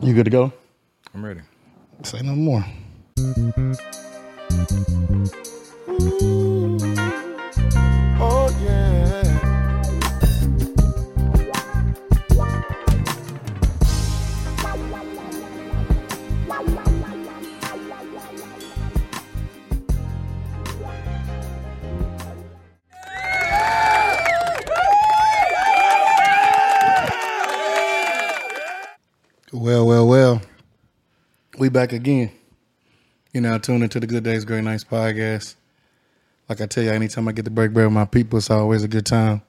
You good to go? I'm ready. Say no more. Oh yeah. Back again. You know, tune into the Good Days, Great Nights podcast. Like I tell you, anytime I get to break bread with my people, it's always a good time.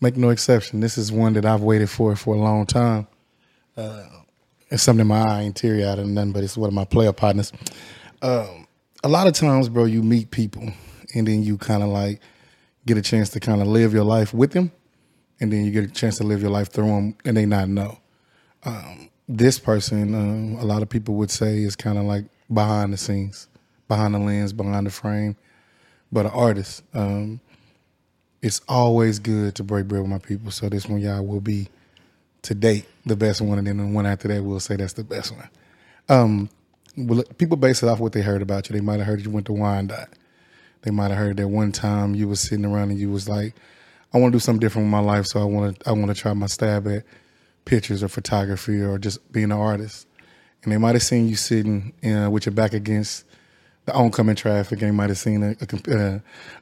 Make no exception. This is one that I've waited for for a long time. Uh, it's something in my eye teary out and nothing, but it's one of my player partners. Um, a lot of times, bro, you meet people and then you kind of like get a chance to kind of live your life with them, and then you get a chance to live your life through them, and they not know this person, um, a lot of people would say is kind of like behind the scenes, behind the lens, behind the frame, but an artist. Um, it's always good to break bread with my people. So this one, y'all will be to date the best one, and then the one after that, we'll say that's the best one. Um, people base it off what they heard about you. They might have heard you went to Wyandotte. They might have heard that one time you was sitting around and you was like, "I want to do something different with my life, so I want to I want to try my stab at pictures or photography or just being an artist." And they might have seen you sitting uh, with your back against the oncoming traffic, and they might have seen a a, uh,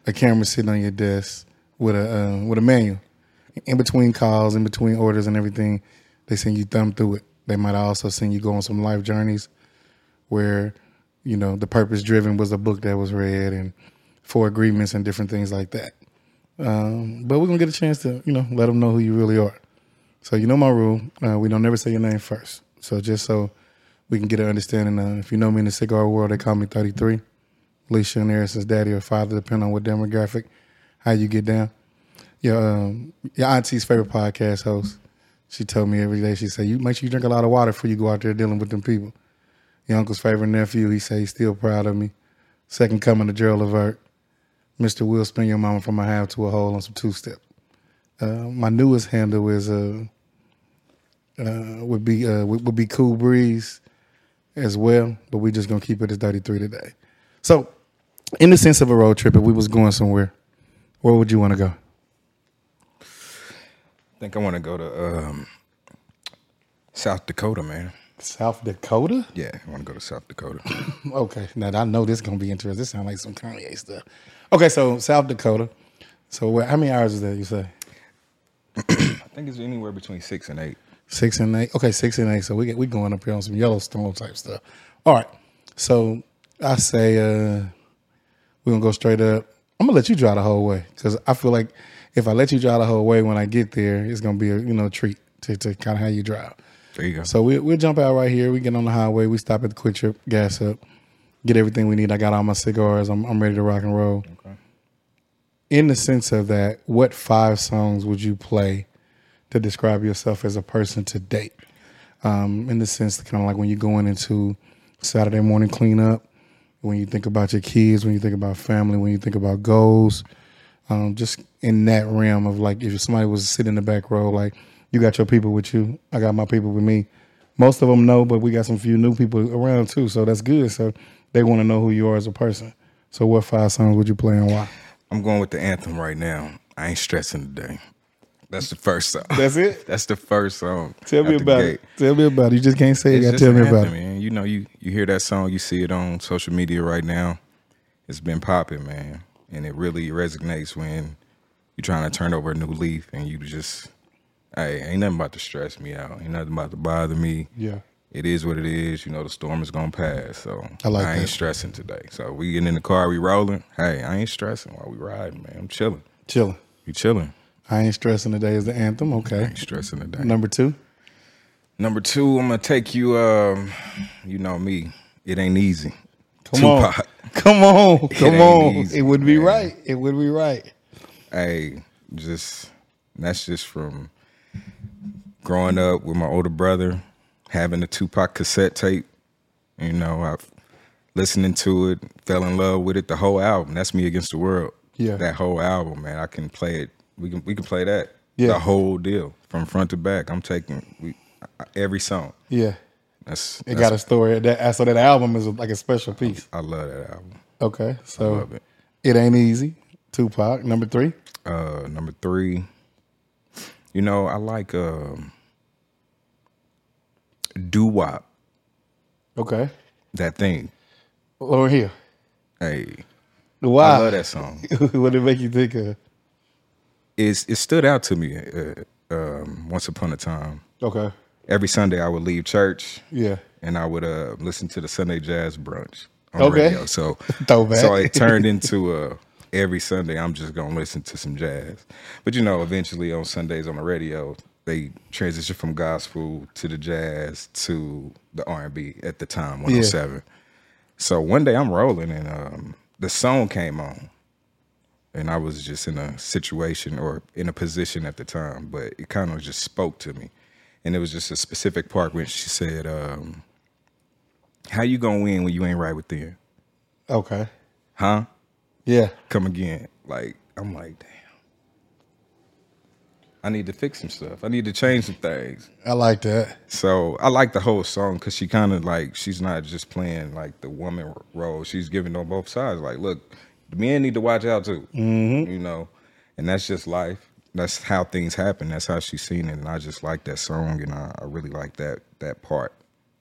a camera sitting on your desk with a uh, with a manual. In between calls, in between orders, and everything, they seen you thumb through it. They might have also seen you go on some life journeys where you know the purpose driven was a book that was read and four agreements and different things like that um, but we're gonna get a chance to you know let them know who you really are so you know my rule uh, we don't never say your name first so just so we can get an understanding uh, if you know me in the cigar world they call me 33 alicia and harrison's daddy or father depending on what demographic how you get down your um, your auntie's favorite podcast host she told me every day she said you make sure you drink a lot of water before you go out there dealing with them people your uncle's favorite nephew. He say he's still proud of me. Second coming to Gerald Levert. Mr. Will spin your mama from a half to a hole on some two step. Uh, my newest handle is uh, uh, would be uh, would, be Cool Breeze as well, but we're just gonna keep it as 33 today. So, in the sense of a road trip, if we was going somewhere, where would you want to go? I think I want to go to um, South Dakota, man. South Dakota. Yeah, I want to go to South Dakota. Okay, now I know this is gonna be interesting. This sounds like some Kanye stuff. Okay, so South Dakota. So where, how many hours is that? You say think it's anywhere between six and eight. six and eight. Okay, six and eight. So we get we going up here on some Yellowstone type stuff. All right. So I say uh we're gonna go straight up. I'm gonna let you drive the whole way because I feel like if I let you drive the whole way when I get there, it's gonna be a you know treat to, to kind of how you drive. There you go. So we we'll jump out right here. We get on the highway. We stop at the QuikTrip, gas up, get everything we need. I got all my cigars. I'm I'm ready to rock and roll. Okay. In the sense of that, what five songs would you play to describe yourself as a person to date? Um, in the sense, kind of like when you're going into Saturday morning cleanup, when you think about your kids, when you think about family, when you think about goals, um, just in that realm of like if somebody was sitting in the back row, like you got your people with you, I got my people with me. Most of them know, but we got some few new people around too, so that's good. So they want to know who you are as a person. So what five songs would you play and why? I'm going with the anthem right now. I ain't stressing today. That's the first song. That's it? That's the first song. Tell me about it. Tell me about it. You just can't say it. You gotta tell me about it. man. You know, you you hear that song, you see it on social media right now. It's been popping, man, and it really resonates when you're trying to turn over a new leaf and you just, hey, ain't nothing about to stress me out. Ain't nothing about to bother me. Yeah. It is what it is. You know, the storm is gonna pass. So I like I ain't that. stressing today. So we getting in the car, we rolling. Hey, I ain't stressing while we riding, man. I'm chilling. Chilling. You chilling. I ain't stressing today is the anthem. Okay. I ain't stressing today. Number two. Number two, I'm gonna take you. Um, you know me. It ain't easy. Come on. Come on. Come on. easy, it would be man. right. It would be right. Hey, just that's just from growing up with my older brother, having the Tupac cassette tape. You know, I listening to it, fell in love with it. The whole album. That's me against the world. Yeah. that whole album, man. I can play it. We can we can play that. Yeah. the whole deal from front to back. I'm taking we every song. Yeah. That's, It that's got a story. That so that album is like a special piece. I love that album. Okay, so love it. it ain't easy. Tupac number three. Uh, number three, you know, I like um, doo wop. Okay, That thing. Lauryn Hill. Hey, Why? I love that song. what did it make you think of? It stood out to me. Uh, um, once upon a time, Okay, every Sunday I would leave church yeah. and I would uh, listen to the Sunday Jazz Brunch on Okay. radio. So, so it turned into uh, every Sunday I'm just gonna listen to some jazz. But you know, eventually on Sundays on the radio, they transition from gospel to the jazz to the R and B at the time 107. So one day I'm rolling and um, the song came on. And I was just in a situation or in a position at the time, but it kind of just spoke to me. And it was just a specific part when she said, um, How you gonna win when you ain't right within? Okay, Huh? yeah. Come again. Like, I'm like, damn. I need to fix some stuff. I need to change some things. I like that. So I like the whole song because she kind of like she's not just playing like the woman role. She's giving on both sides. Like, look, the men need to watch out too. Mm-hmm. You know, and that's just life. That's how things happen. That's how she's seen it, and I just like that song, and I, I really like that that part.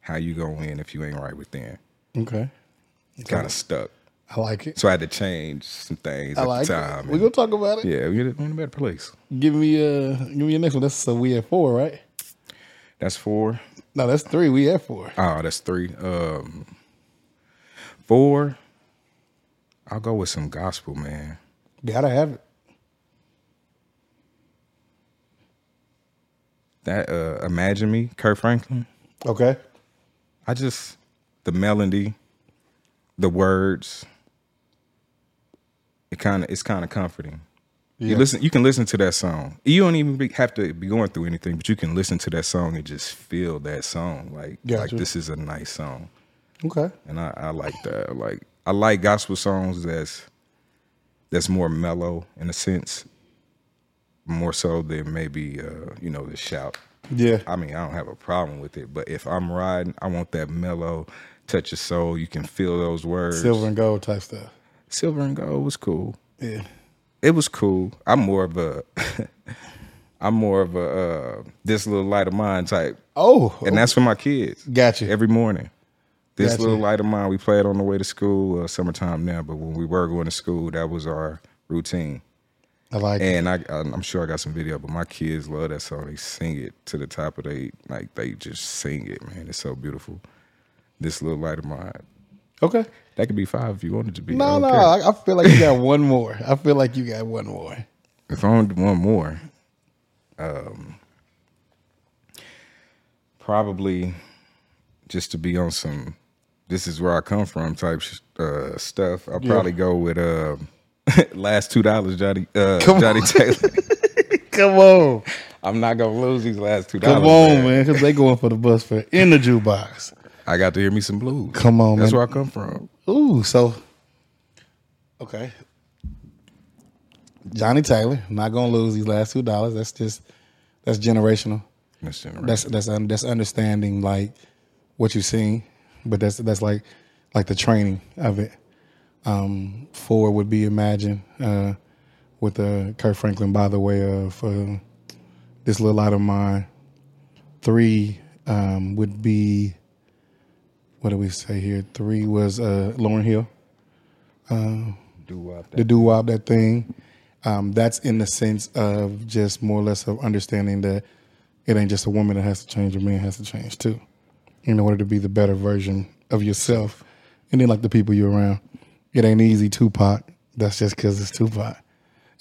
How you gonna win if you ain't right within? Okay, it's Kind of stuck. I like it. So I had to change some things I at like the it. time. We gonna talk about it. yeah, we're in a better place. Give me uh, give me your next one. That's so we at four, right? That's four. No, that's three. We at four. Oh, that's three. Um, four. I'll go with some gospel, man. Gotta have it. That uh, Imagine Me, Kirk Franklin. Okay. I just the melody, the words. It kind of it's kind of comforting. You listen, you can listen to that song. You don't even be, have to be going through anything, but you can listen to that song and just feel that song. Like, like this is a nice song. Okay. and I, I like that. Like I like gospel songs that's that's more mellow in a sense, more so than maybe uh, you know the shout. Yeah. I mean, I don't have a problem with it, but if I'm riding, I want that mellow touch of soul. You can feel those words. Silver and gold type stuff. Silver and gold was cool. Yeah. It was cool. I'm more of a I'm more of a uh, this little light of mine type, Oh, and that's for my kids. Gotcha. Every morning. This Gotcha. little light of mine, we play it on the way to school. Uh, summertime now, but when we were going to school, that was our routine. I like it. And I, I'm sure I got some video, but my kids love that song. They sing it to the top of they like they just sing it, man. It's so beautiful. This little light of mine. Okay. That could be five if you wanted to be. No, no. I, I feel like you got one more. I feel like you got one more. If I wanted one more, um, probably just to be on some "this is where I come from" type uh, stuff. I'll Yeah. probably go with uh, last two dollars, Johnny uh, Come Johnnie Taylor. Come on. I'm not gonna lose these last two dollars. Come on, man. Because they going for the bus fare in the jukebox. I got to hear me some blues. Come on, That's man. where I come from. Ooh, so okay. Johnnie Taylor, not gonna lose these last two dollars. That's just that's generational. This generation. That's that's un, that's understanding like what you've seen, but that's that's like like the training of it. Um, four would be Imagine uh, with uh, Kirk Franklin by the way of uh, this little light of mine. Three um, would be what do we say here? Three was uh, Lauryn Hill, Doo-wop, the doo wop that thing. Um, that's in the sense of just more or less of understanding that it ain't just a woman that has to change, a man has to change too, in order to be the better version of yourself, and then like the people you're around. It ain't easy, Tupac. That's just because it's Tupac.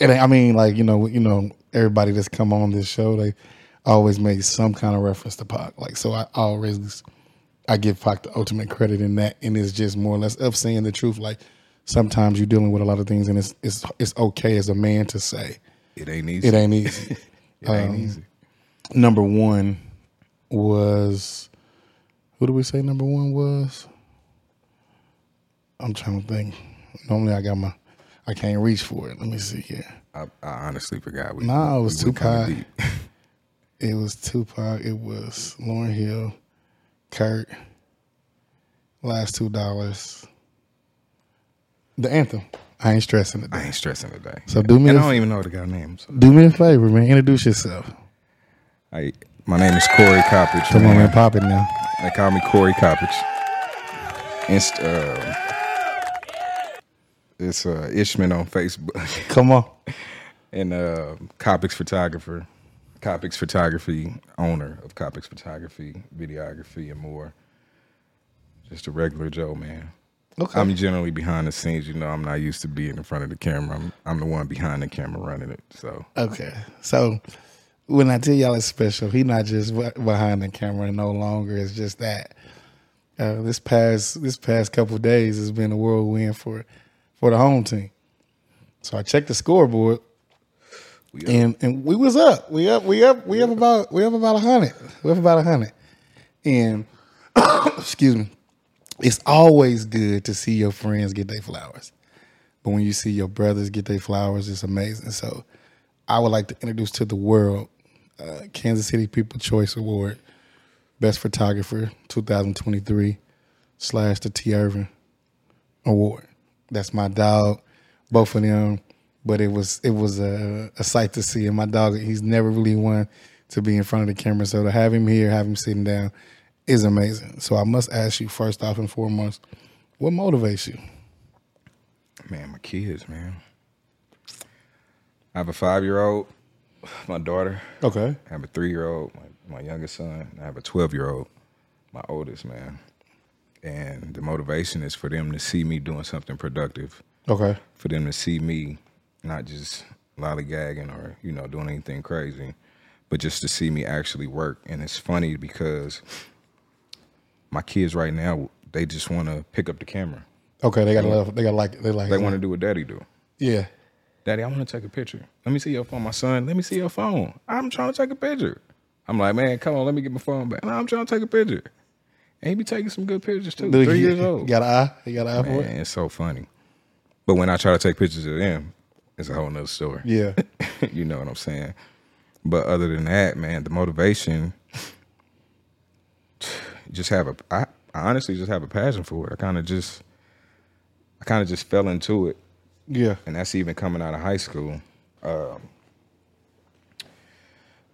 Ain't. I mean, like you know, you know, everybody that's come on this show, they always make some kind of reference to Pac. Like so, I always I give Pac the ultimate credit in that, and it's just more or less of saying the truth. Like sometimes you're dealing with a lot of things, and it's it's it's okay as a man to say It ain't easy. it ain't easy. It ain't um, easy. number one was who do we say number one was? I'm trying to think. Normally I got my I can't reach for it. Let me see here. I, I honestly forgot. We, Nah, it was we Tupac. It was Tupac. It was Lauryn Hill. Kirk. Last two dollars. The anthem. I ain't stressing it. I ain't stressing today. So do me and don't even know the guy name. So. Do me a favor, man. Introduce yourself. I, my name is Corey Coppage. Come on, man. Pop it now. They call me Corey Coppage. Inst- uh, it's uh, Ishman on Facebook Come on. and uh, Coppics Photographer, Coppics Photography owner of Coppics Photography, videography, and more. Just a regular Joe, man. Okay. I'm generally behind the scenes. You know, I'm not used to being in front of the camera. I'm, I'm the one behind the camera running it. So Okay. So when I tell y'all it's special, he not just behind the camera no longer. It's just that uh, this past this past couple days has been a whirlwind for for the home team. So I checked the scoreboard, and and we was up. We up. We up. We up about we up about a hundred. We up about a hundred. And excuse me, it's always good to see your friends get their flowers. But when you see your brothers get their flowers, it's amazing. So I would like to introduce to the world uh, Kansas City People Choice Award, Best Photographer 2023 slash the Tee Ervin Award. That's my dog, both of them. But it was it was a, a sight to see. And my dog, he's never really one to be in front of the camera. So to have him here, have him sitting down, is amazing. So I must ask you first off and foremost, what motivates you? Man, my kids, man. I have a five year old, my daughter. Okay. I have a three year old, my, my youngest son. and I have a 12 year old, my oldest, man. And the motivation is for them to see me doing something productive, Okay. for them to see me not just lollygagging or, you know, doing anything crazy, but just to see me actually work. And it's funny because my kids right now, they just want to pick up the camera. Okay. They got to love. They got to like. They like. They want to do what daddy do. Yeah. Daddy, I want to take a picture. Let me see your phone. My son, let me see your phone. I'm trying to take a picture. I'm like, man, come on, let me get my phone back. No, I'm trying to take a picture. And he be taking some good pictures too. Dude, Three years old. He got an eye. He got an eye for Man, it. it's so funny. But when I try to take pictures of them, it's a whole nother story. Yeah. you know what I'm saying? But other than that, man, the motivation, just have a, I, I honestly just have a passion for it. I kind of just, I kind of just fell into it Yeah. and that's even coming out of high school. Um,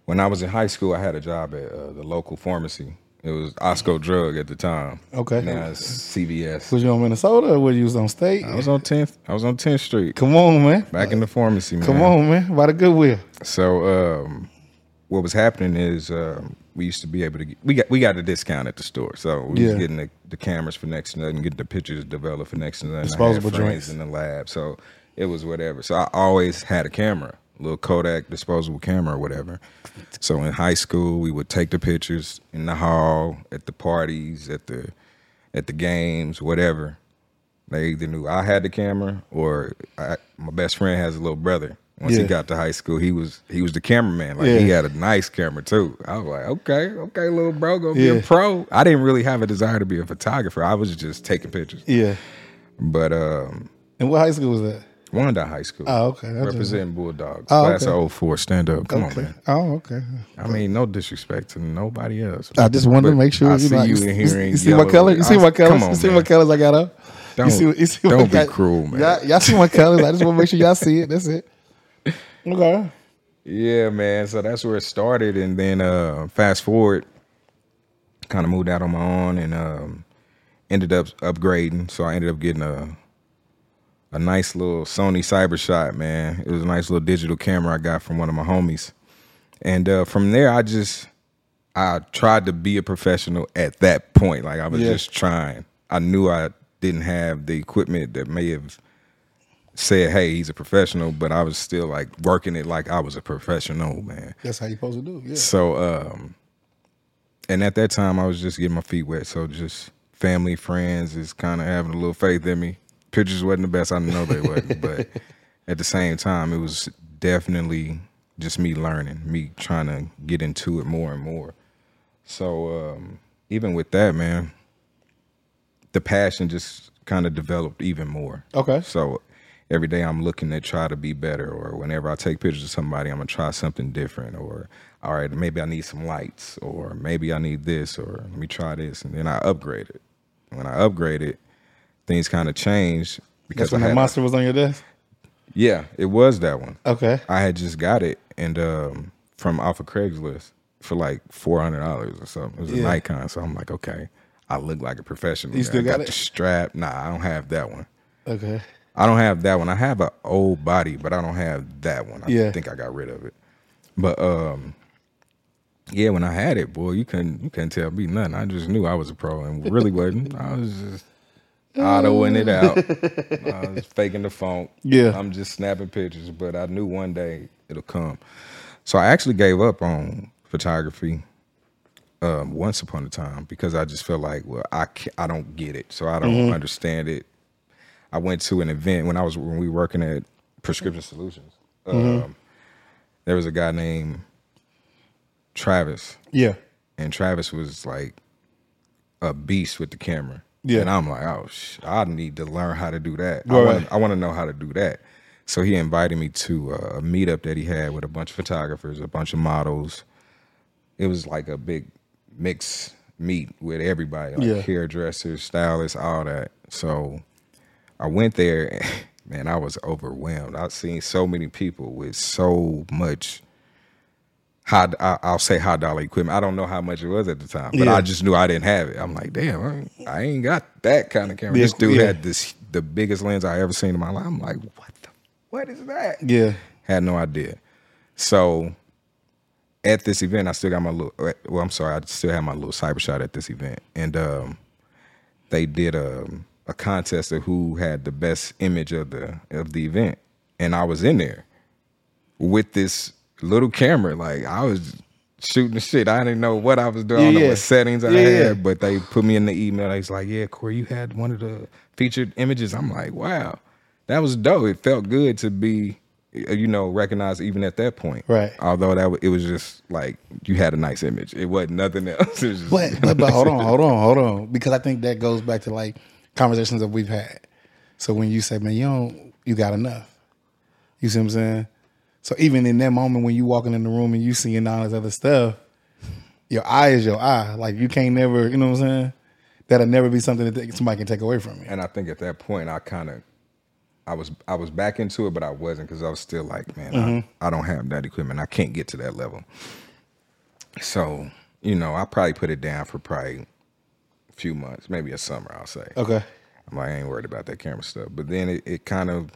when I was in high school, I had a job at uh, the local pharmacy. It was Osco Drug at the time. Okay. Now it's CVS. Was you on Minnesota or was you on state? I was on 10th. I was on 10th Street. Come on, man. Back in the pharmacy, man. Come on, man. By the goodwill. So um, what was happening is um, we used to be able to get, we got we got a discount at the store. So we Yeah. was getting the, the cameras for next to nothing, getting the pictures developed for next to nothing. Disposable joints. in the lab. So it was whatever. So I always had a camera, a little Kodak disposable camera or whatever. So in high school, we would take the pictures in the hall, at the parties, at the at the games, whatever. They either knew I had the camera or I, my best friend has a little brother. Once Yeah. he got to high school, he was he was the cameraman. Like he Yeah. had a nice camera too. I was like, okay, okay, little bro, gonna be a pro. I didn't really have a desire to be a photographer. I was just taking pictures. Yeah. But um, And what high school was that? Wyandotte High School. Oh, okay. That's Representing Bulldogs. Oh, Class okay. of 04. Stand up. Come okay. on, man. Oh, okay. I mean, no disrespect to nobody else. I just wanted to make sure. I you see know, you you, in here you see yellow. my color. You see my colors. you see my colors I got up. Don't- you see, you see don't be got- cruel, man. Y'all, y'all see my colors. I just want to make sure y'all see it. That's it. Okay. Yeah, man. So that's where it started, and then uh, fast forward, kind of moved out on my own, and um, ended up upgrading. So I ended up getting a a nice little Sony CyberShot, man. It was a nice little digital camera I got from one of my homies, and uh, from there I just I tried to be a professional at that point. Like I was Yeah. just trying. I knew I didn't have the equipment that may have said, "Hey, he's a professional," but I was still like working it like I was a professional, man. That's how you supposed to do. Yeah. So, um, and at that time, I was just getting my feet wet. So, just family, friends is kind of having a little faith in me. Pictures wasn't the best. I know they wasn't, but at the same time, it was definitely just me learning, me trying to get into it more and more. So, um, even with that, man, the passion just kind of developed even more. Okay. So every day I'm looking to try to be better. Or whenever I take pictures of somebody, I'm gonna try something different. Or all right, maybe I need some lights, or maybe I need this, or let me try this, and then I upgrade it. When I upgrade it, things kind of changed because That's when the monster was on your desk. yeah, it was that one. Okay. I had just got it and um, from off of Craigslist for like four hundred dollars or something. It was a Nikon, so I'm like, okay, I look like a professional. You still I got it? the strap? Nah, I don't have that one. Okay. I don't have that one. I have an old body, but I don't have that one. I Yeah. think I got rid of it. But um, yeah, when I had it, boy, you couldn't you couldn't tell me nothing. I just knew I was a pro and really wasn't. I was just autoing it out. I was faking the funk. Yeah. I'm just snapping pictures, but I knew one day it'll come. So I actually gave up on photography um, once upon a time because I just felt like, well, I I don't get it, so I don't understand it. I went to an event when I was when we were working at Prescription Solutions. Um, there was a guy named Travis, Yeah. and Travis was like a beast with the camera. Yeah. and I'm like, oh, sh- I need to learn how to do that. I Right. want I want to know how to do that. So he invited me to uh, a meetup that he had with a bunch of photographers, a bunch of models. It was like a big mix meet with everybody, like Yeah. hairdressers, stylists, all that. So I went there, man, I was overwhelmed. I've seen so many people with so much high, I'll say high dollar equipment. I don't know how much it was at the time, but Yeah. I just knew I didn't have it. I'm like, damn, I ain't, got that kind of camera. Yeah, This dude yeah. had this the biggest lens I ever seen in my life. I'm like, what the, what is that? Yeah. Had no idea. So at this event, I still got my little. Well, I'm sorry, I still have my little cyber shot at this event, and um, they did a a contest of who had the best image of the of the event, and I was in there with this little camera. Like I was shooting the shit. I didn't know what I was doing. I don't Yeah, know what settings I Yeah, had, yeah. but they put me in the email. Was like, "Yeah, Corey, you had one of the featured images." I'm like, "Wow, that was dope." It felt good to be, uh, you know, recognized even at that point. Right. Although that it was just like you had a nice image. It wasn't nothing else. It was just, But, but but hold on, hold on, hold on, because I think that goes back to like conversations that we've had. So when you say, "Man, you don't, you got enough," you see what I'm saying? So even in that moment when you walking in the room and you seeing all this other stuff, your eye is your eye. Like you can't never, you know what I'm saying? That'll never be something that somebody can take away from you. And I think at that point, I kind of, I was, I was back into it, but I wasn't because I was still like, man, Mm-hmm. I, I don't have that equipment. I can't get to that level. So, you know, I probably put it down for probably few months, maybe a summer. I'll say. Okay. I'm like, I ain't worried about that camera stuff. But then it, it kind of,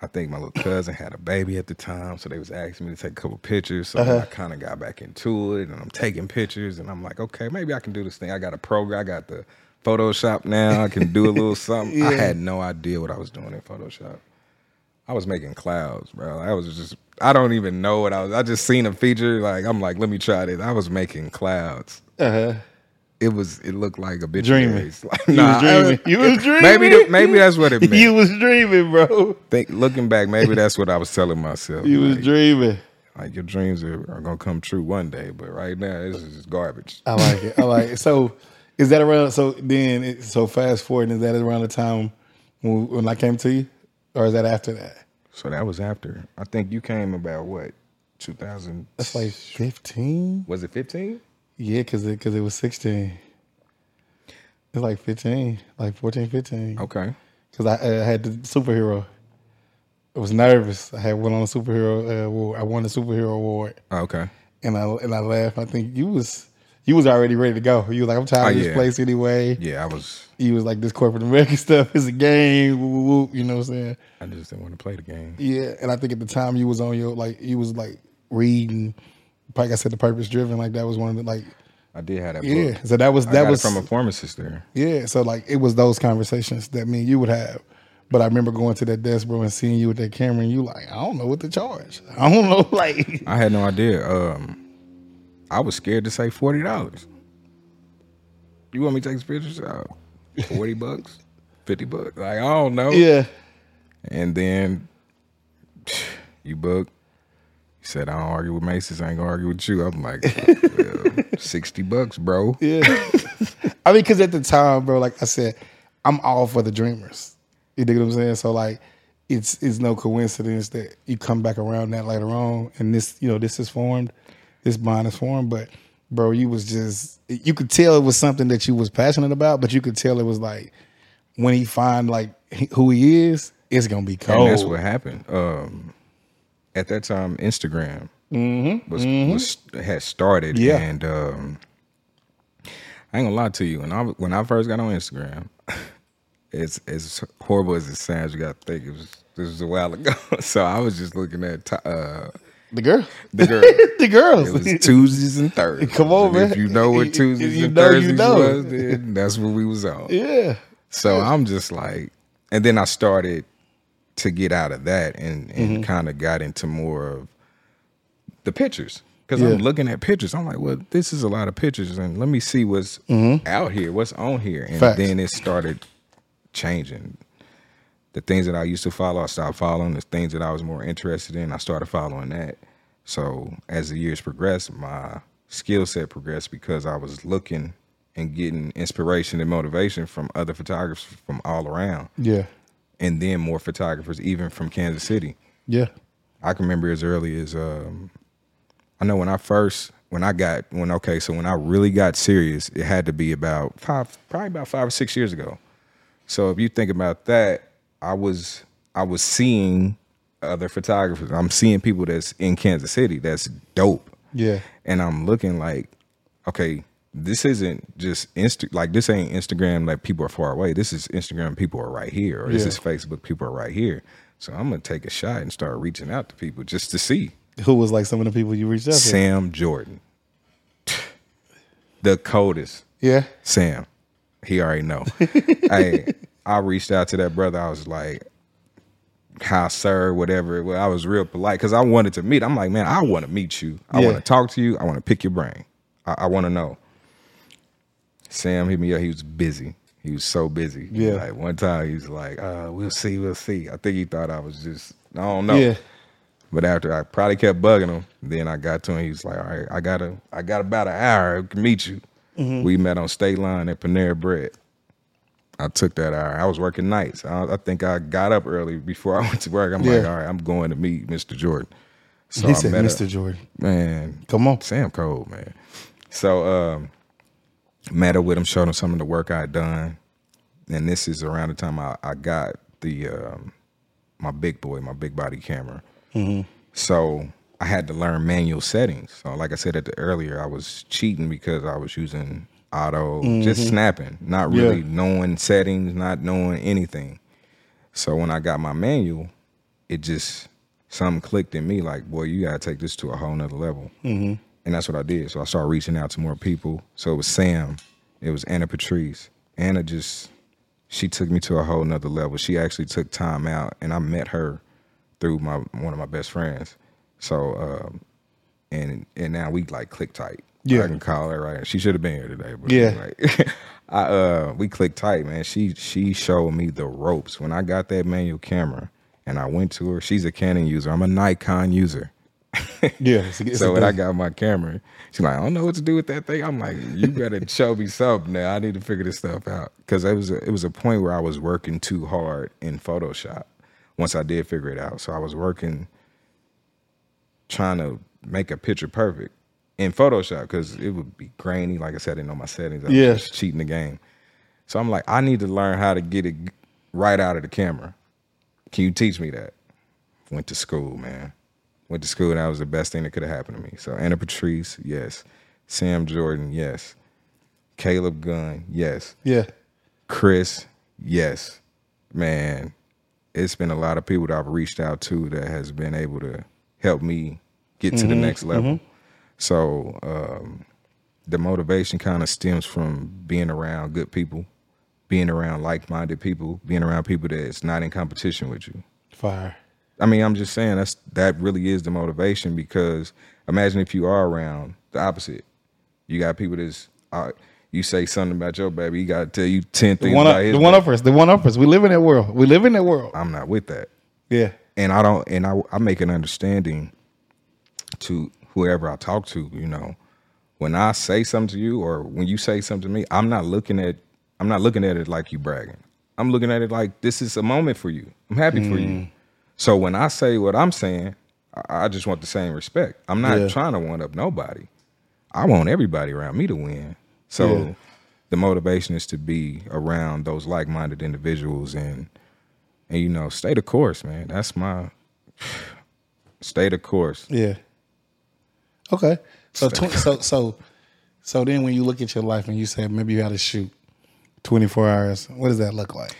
I think my little cousin had a baby at the time, so they was asking me to take a couple pictures. So then I kind of got back into it, and I'm taking pictures, and I'm like, okay, maybe I can do this thing. I got a program, I got the Photoshop now. I can do a little something. I had no idea what I was doing in Photoshop. I was making clouds, bro. I was just, I don't even know what I was. I just seen a feature, like I'm like, let me try this. I was making clouds Uh huh. It was it looked like a bitch Dreaming. Like, You nah, was dreaming. I- You was dreaming. Maybe the- maybe that's what it meant. You was dreaming, bro. Think looking back, maybe that's what I was telling myself. You was dreaming. like your dreams are, are gonna come true one day, but right now this is just garbage. I like it. I like it. So is that around? So then, it, so fast forward, is that around the time when, when I came to you, or is that after that? So that was after. I think you came about what, two thousand? That's like fifteen. was it fifteen? Yeah, because it because it was sixteen. It's like fifteen, like 14, 15. Okay. Because I uh, had the superhero. I was nervous. I had one on the superhero uh, award. I won the superhero award, Oh, Okay. and I and I laughed. I think you was you was already ready to go. You was like, I'm tired Oh, of this yeah. place anyway. Yeah, I was. he was like this corporate American stuff is a game, woo, woo, woo, you know what I'm saying? I just didn't want to play the game. Yeah, and I think at the time you was on your like you was like reading, like I said, the purpose driven. Like that was one of the like I did have that. Book. yeah. So that was that was from a pharmacist there. yeah. So like it was those conversations that me and you would have. But I remember going to that desk, bro, and seeing you with that camera, and you like, I don't know what to charge. I don't know, like, I had no idea. Um, I was scared to say forty dollars. You want me to take some pictures? Uh, Forty bucks, fifty bucks. Like I don't know. yeah, And then you book. You said I don't argue with Macy's. I ain't gonna argue with you. I'm like, well, sixty bucks, bro. yeah. I mean, because at the time, bro, like I said, I'm all for the dreamers. You dig what I'm saying? So like, it's it's no coincidence that you come back around that later on, and this you know this is formed, this bond is formed. But bro, you was just you could tell it was something that you was passionate about, but you could tell it was like when he find like who he is, it's gonna be cold. And that's what happened. Um, at that time, Instagram was was had started, Mm-hmm. Yeah. and um, I ain't gonna lie to you. When I when I first got on Instagram, it's as horrible as it sounds. You got to think it was this was a while ago. so I was just looking at uh, the girl, the girl. the girls. It was Tuesdays and Thursdays. Come on, man. If you know what Tuesdays you and know, you Thursdays know. was, then that's what we was on. yeah, So I'm just like, and then I started to get out of that and, and Mm-hmm. kind of got into more of the pictures. Because Yeah. I'm looking at pictures. I'm like, well, this is a lot of pictures. And let me see what's out here, what's on here. And Mm-hmm. Facts. then it started changing. The things that I used to follow, I stopped following. The things that I was more interested in, I started following that. So as the years progressed, my skill set progressed because I was looking and getting inspiration and motivation from other photographers from all around, yeah, and then more photographers even from Kansas City. yeah, I can remember as early as um, I know when I first when I got when okay, so when I really got serious, it had to be about five, probably about five or six years ago. So if you think about that, I was I was seeing other photographers. I'm seeing people that's in Kansas City that's dope, yeah, and I'm looking like, okay, this isn't just Insta like this ain't Instagram like people are far away. This is Instagram people are right here, or this is Facebook people are right here. So I'm gonna take a shot and start reaching out to people just to see. Who was like some of the people you reached out to? Sam Jordan, the coldest Yeah, Sam. He already know. I I reached out to that brother. I was like, hi sir? Whatever." Well, I was real polite because I wanted to meet. I'm like, man, I want to meet you. I Yeah. want to talk to you. I want to pick your brain. I, I want to know. Sam hit me up. He was busy. He was so busy. Yeah. Like one time, he was like, uh, "We'll see. We'll see." I think he thought I was just. I don't know. yeah, But after I probably kept bugging him, then I got to him. He was like, "All right, I got a, I got about an hour to meet you." We met on State Line at Panera Bread. I took that hour. I was working nights. I, I think I got up early before I went to work. I'm like, "All right, I'm going to meet Mr. Jordan." So he I said, "Mr. up- Jordan, Man, come on." Sam Cole, man. So um met up with him, showed him some of the work I had done. And this is around the time I, I got the um my big boy, my big body camera. So I had to learn manual settings. So like I said at the earlier, I was cheating because I was using auto, just snapping, not really Yeah. knowing settings, not knowing anything. So when I got my manual, it just something clicked in me like, boy, you gotta take this to a whole nother level. Mm-hmm. And that's what I did. So I started reaching out to more people. So it was Sam, it was Anna Patrice. Anna just she took me to a whole nother level. She actually took time out, and I met her through my one of my best friends. So um, and and now we like click tight. Yeah. I can call her right. She should have been here today, but Yeah. like, I uh we click tight, man. She she showed me the ropes when I got that manual camera, and I went to her. She's a Canon user. I'm a Nikon user. Yeah, it's it's so when I got my camera, she's like, I don't know what to do with that thing. I'm like, you better show me something now. I need to figure this stuff out because it was a, it was a point where I was working too hard in Photoshop. Once I did figure it out, so I was working trying to make a picture perfect in Photoshop because it would be grainy. Like I said, I didn't know my settings. I was just cheating the game. So I'm like, I need to learn how to get it right out of the camera. Can you teach me that? Went to school, man. Went to school. And that was the best thing that could have happened to me. So Anna Patrice, yes. Sam Jordan, yes. Caleb Gunn, yes. yeah, Chris, yes. Man, it's been a lot of people that I've reached out to that has been able to help me get to the next level. So um, the motivation kind of stems from being around good people, being around like-minded people, being around people that's not in competition with you. fire. I mean, I'm just saying that's that really is the motivation because imagine if you are around the opposite. You got people that's uh, you say something about your baby, he got to tell you ten The things one, about up, his the one uppers, the one uppers. We live in that world. We live in that world. I'm not with that, Yeah, and I don't, and I I make an understanding to whoever I talk to. You know, when I say something to you or when you say something to me, I'm not looking at I'm not looking at it like you bragging. I'm looking at it like this is a moment for you. I'm happy for you. So when I say what I'm saying, I, I just want the same respect. I'm not Yeah. trying to one up nobody. I want everybody around me to win. So Yeah. the motivation is to be around those like-minded individuals and and you know stay the course, man. That's my stay the course. Yeah. Okay. So tw- so so so then when you look at your life and you say maybe you got to shoot 24 hours, what does that look like?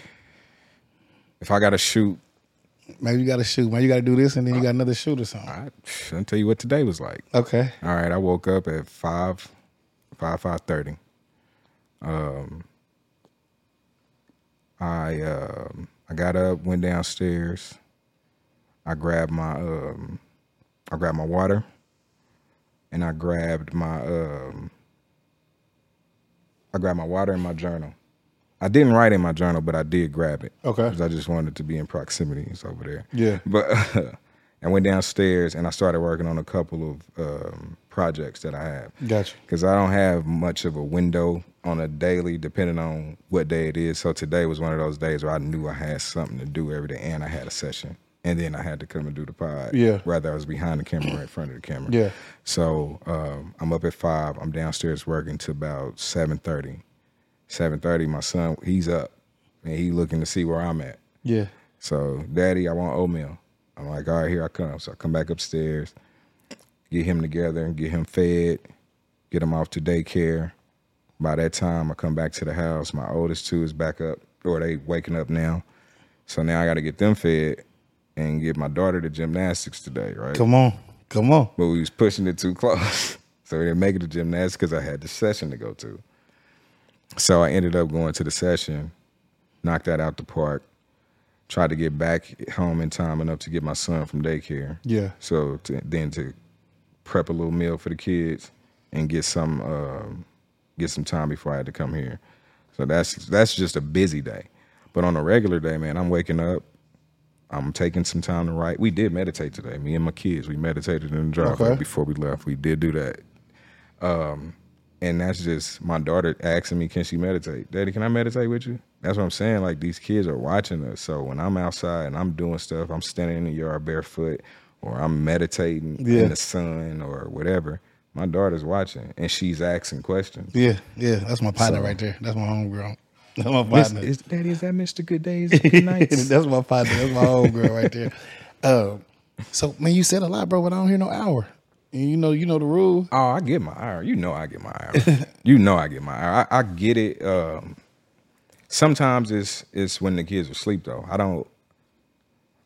If I got to shoot, Maybe you got to shoot. Maybe you got to do this and then you got another shoot or something. I, I'll tell you what today was like. Okay. All right, I woke up at five, five, five thirty. Um, I um, I got up, went downstairs. I grabbed my um, I grabbed my water, and I grabbed my um, I grabbed my water and my journal. I didn't write in my journal, but I did grab it. Okay. because I just wanted to be in proximity. It's over there. Yeah. But I went downstairs and I started working on a couple of um, projects that I have. Gotcha. Because I don't have much of a window on a daily, depending on what day it is. So today was one of those days where I knew I had something to do every day, and I had a session, and then I had to come and do the pod. Yeah. Whether I was behind the camera or in front of the camera. Yeah. So um, I'm up at five. I'm downstairs working to about seven thirty. Seven thirty. My son, he's up, and he looking to see where I'm at. Yeah. So, Daddy, I want oatmeal. I'm like, all right, here I come. So I come back upstairs, get him together, and get him fed, get him off to daycare. By that time, I come back to the house. My oldest two is back up, or they waking up now. So now I got to get them fed and get my daughter to gymnastics today, right? Come on. Come on. But we was pushing it too close. so we didn't make it to gymnastics because I had the session to go to. So I ended up going to the session, knocked that out the park, tried to get back home in time enough to get my son from daycare. Yeah. So to, then to prep a little meal for the kids and get some um, get some time before I had to come here. So that's that's just a busy day. But on a regular day, man, I'm waking up. I'm taking some time to write. We did meditate today. Me and my kids, we meditated in the driveway Okay. before we left. We did do that. Um, and that's just my daughter asking me, "Can she meditate, Daddy? Can I meditate with you?" That's what I'm saying. Like these kids are watching us. So when I'm outside and I'm doing stuff, I'm standing in the yard barefoot, or I'm meditating Yeah. in the sun, or whatever. My daughter's watching, and she's asking questions. Yeah. Yeah. That's my partner So- right there. That's my homegirl. That's my partner. is, Daddy, is that Mr. Good Days, and Good Nights? That's my partner. That's my homegirl right there. Um, so man, you said a lot, bro, but I don't hear no hour. And you know, you know the rule. Oh, I get my hour. You know I get my hour. you know I get my hour. I, I get it. Um, sometimes it's it's when the kids are asleep though. I don't.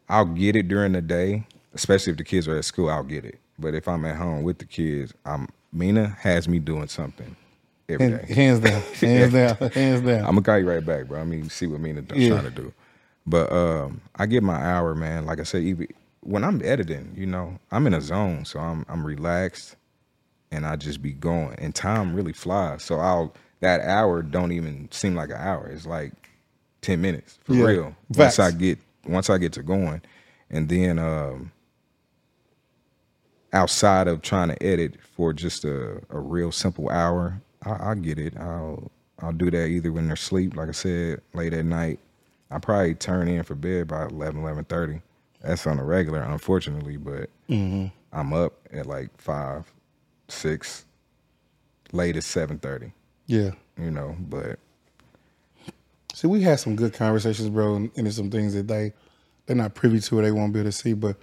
I'll get it during the day, especially if the kids are at school. I'll get it. But if I'm at home with the kids, I'm Mina has me doing something every day. Hands down. Hands down. Hands down. I'm gonna call you right back, bro. I mean, see what Mina does Yeah. trying to do. But um, I get my hour, man. Like I said, even when I'm editing, you know, I'm in a zone, so I'm I'm relaxed, and I just be going, and time really flies. So I'll that hour don't even seem like an hour. It's like ten minutes for Yeah. real. Facts. Once I get once I get to going, and then um, outside of trying to edit for just a, a real simple hour, I, I get it. I'll I'll do that either when they're asleep, like I said, late at night. I probably turn in for bed by 11, 11.30. That's on a regular, unfortunately, but mm-hmm. I'm up at like five, six, latest seven thirty. yeah. You know, but See, we had some good conversations, bro, and, and there's some things that they they're not privy to or they won't be able to see. But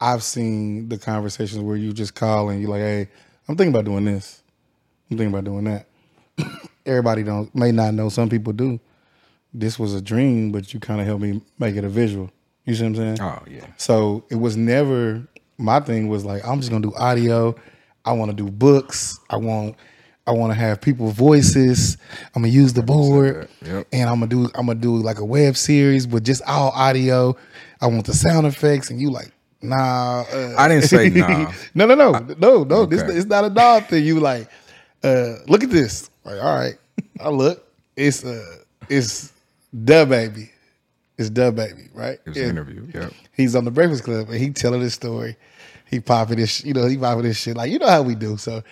I've seen the conversations where you just call and you're like, "Hey, I'm thinking about doing this. I'm thinking about doing that." Everybody don't may not know. Some people do. This was a dream, but you kind of helped me make it a visual. You see what I'm saying? oh yeah, So it was never my thing was like I'm just gonna do audio. I want to do books. I want I want to have people voices. I'm gonna use the board. Yep. and I'm gonna do I'm gonna do like a web series, with just all audio. I want the sound effects, and you like nah. Uh, I didn't say nah. no, no, no, no, no. This Okay. it's not a dog thing. You like uh, look at this. Like all right, I look. It's uh, it's the baby. It's the baby, right? it was an interview. Yep. he's on the Breakfast Club and he telling his story. He popping this, you know, he popping this shit like you know how we do. So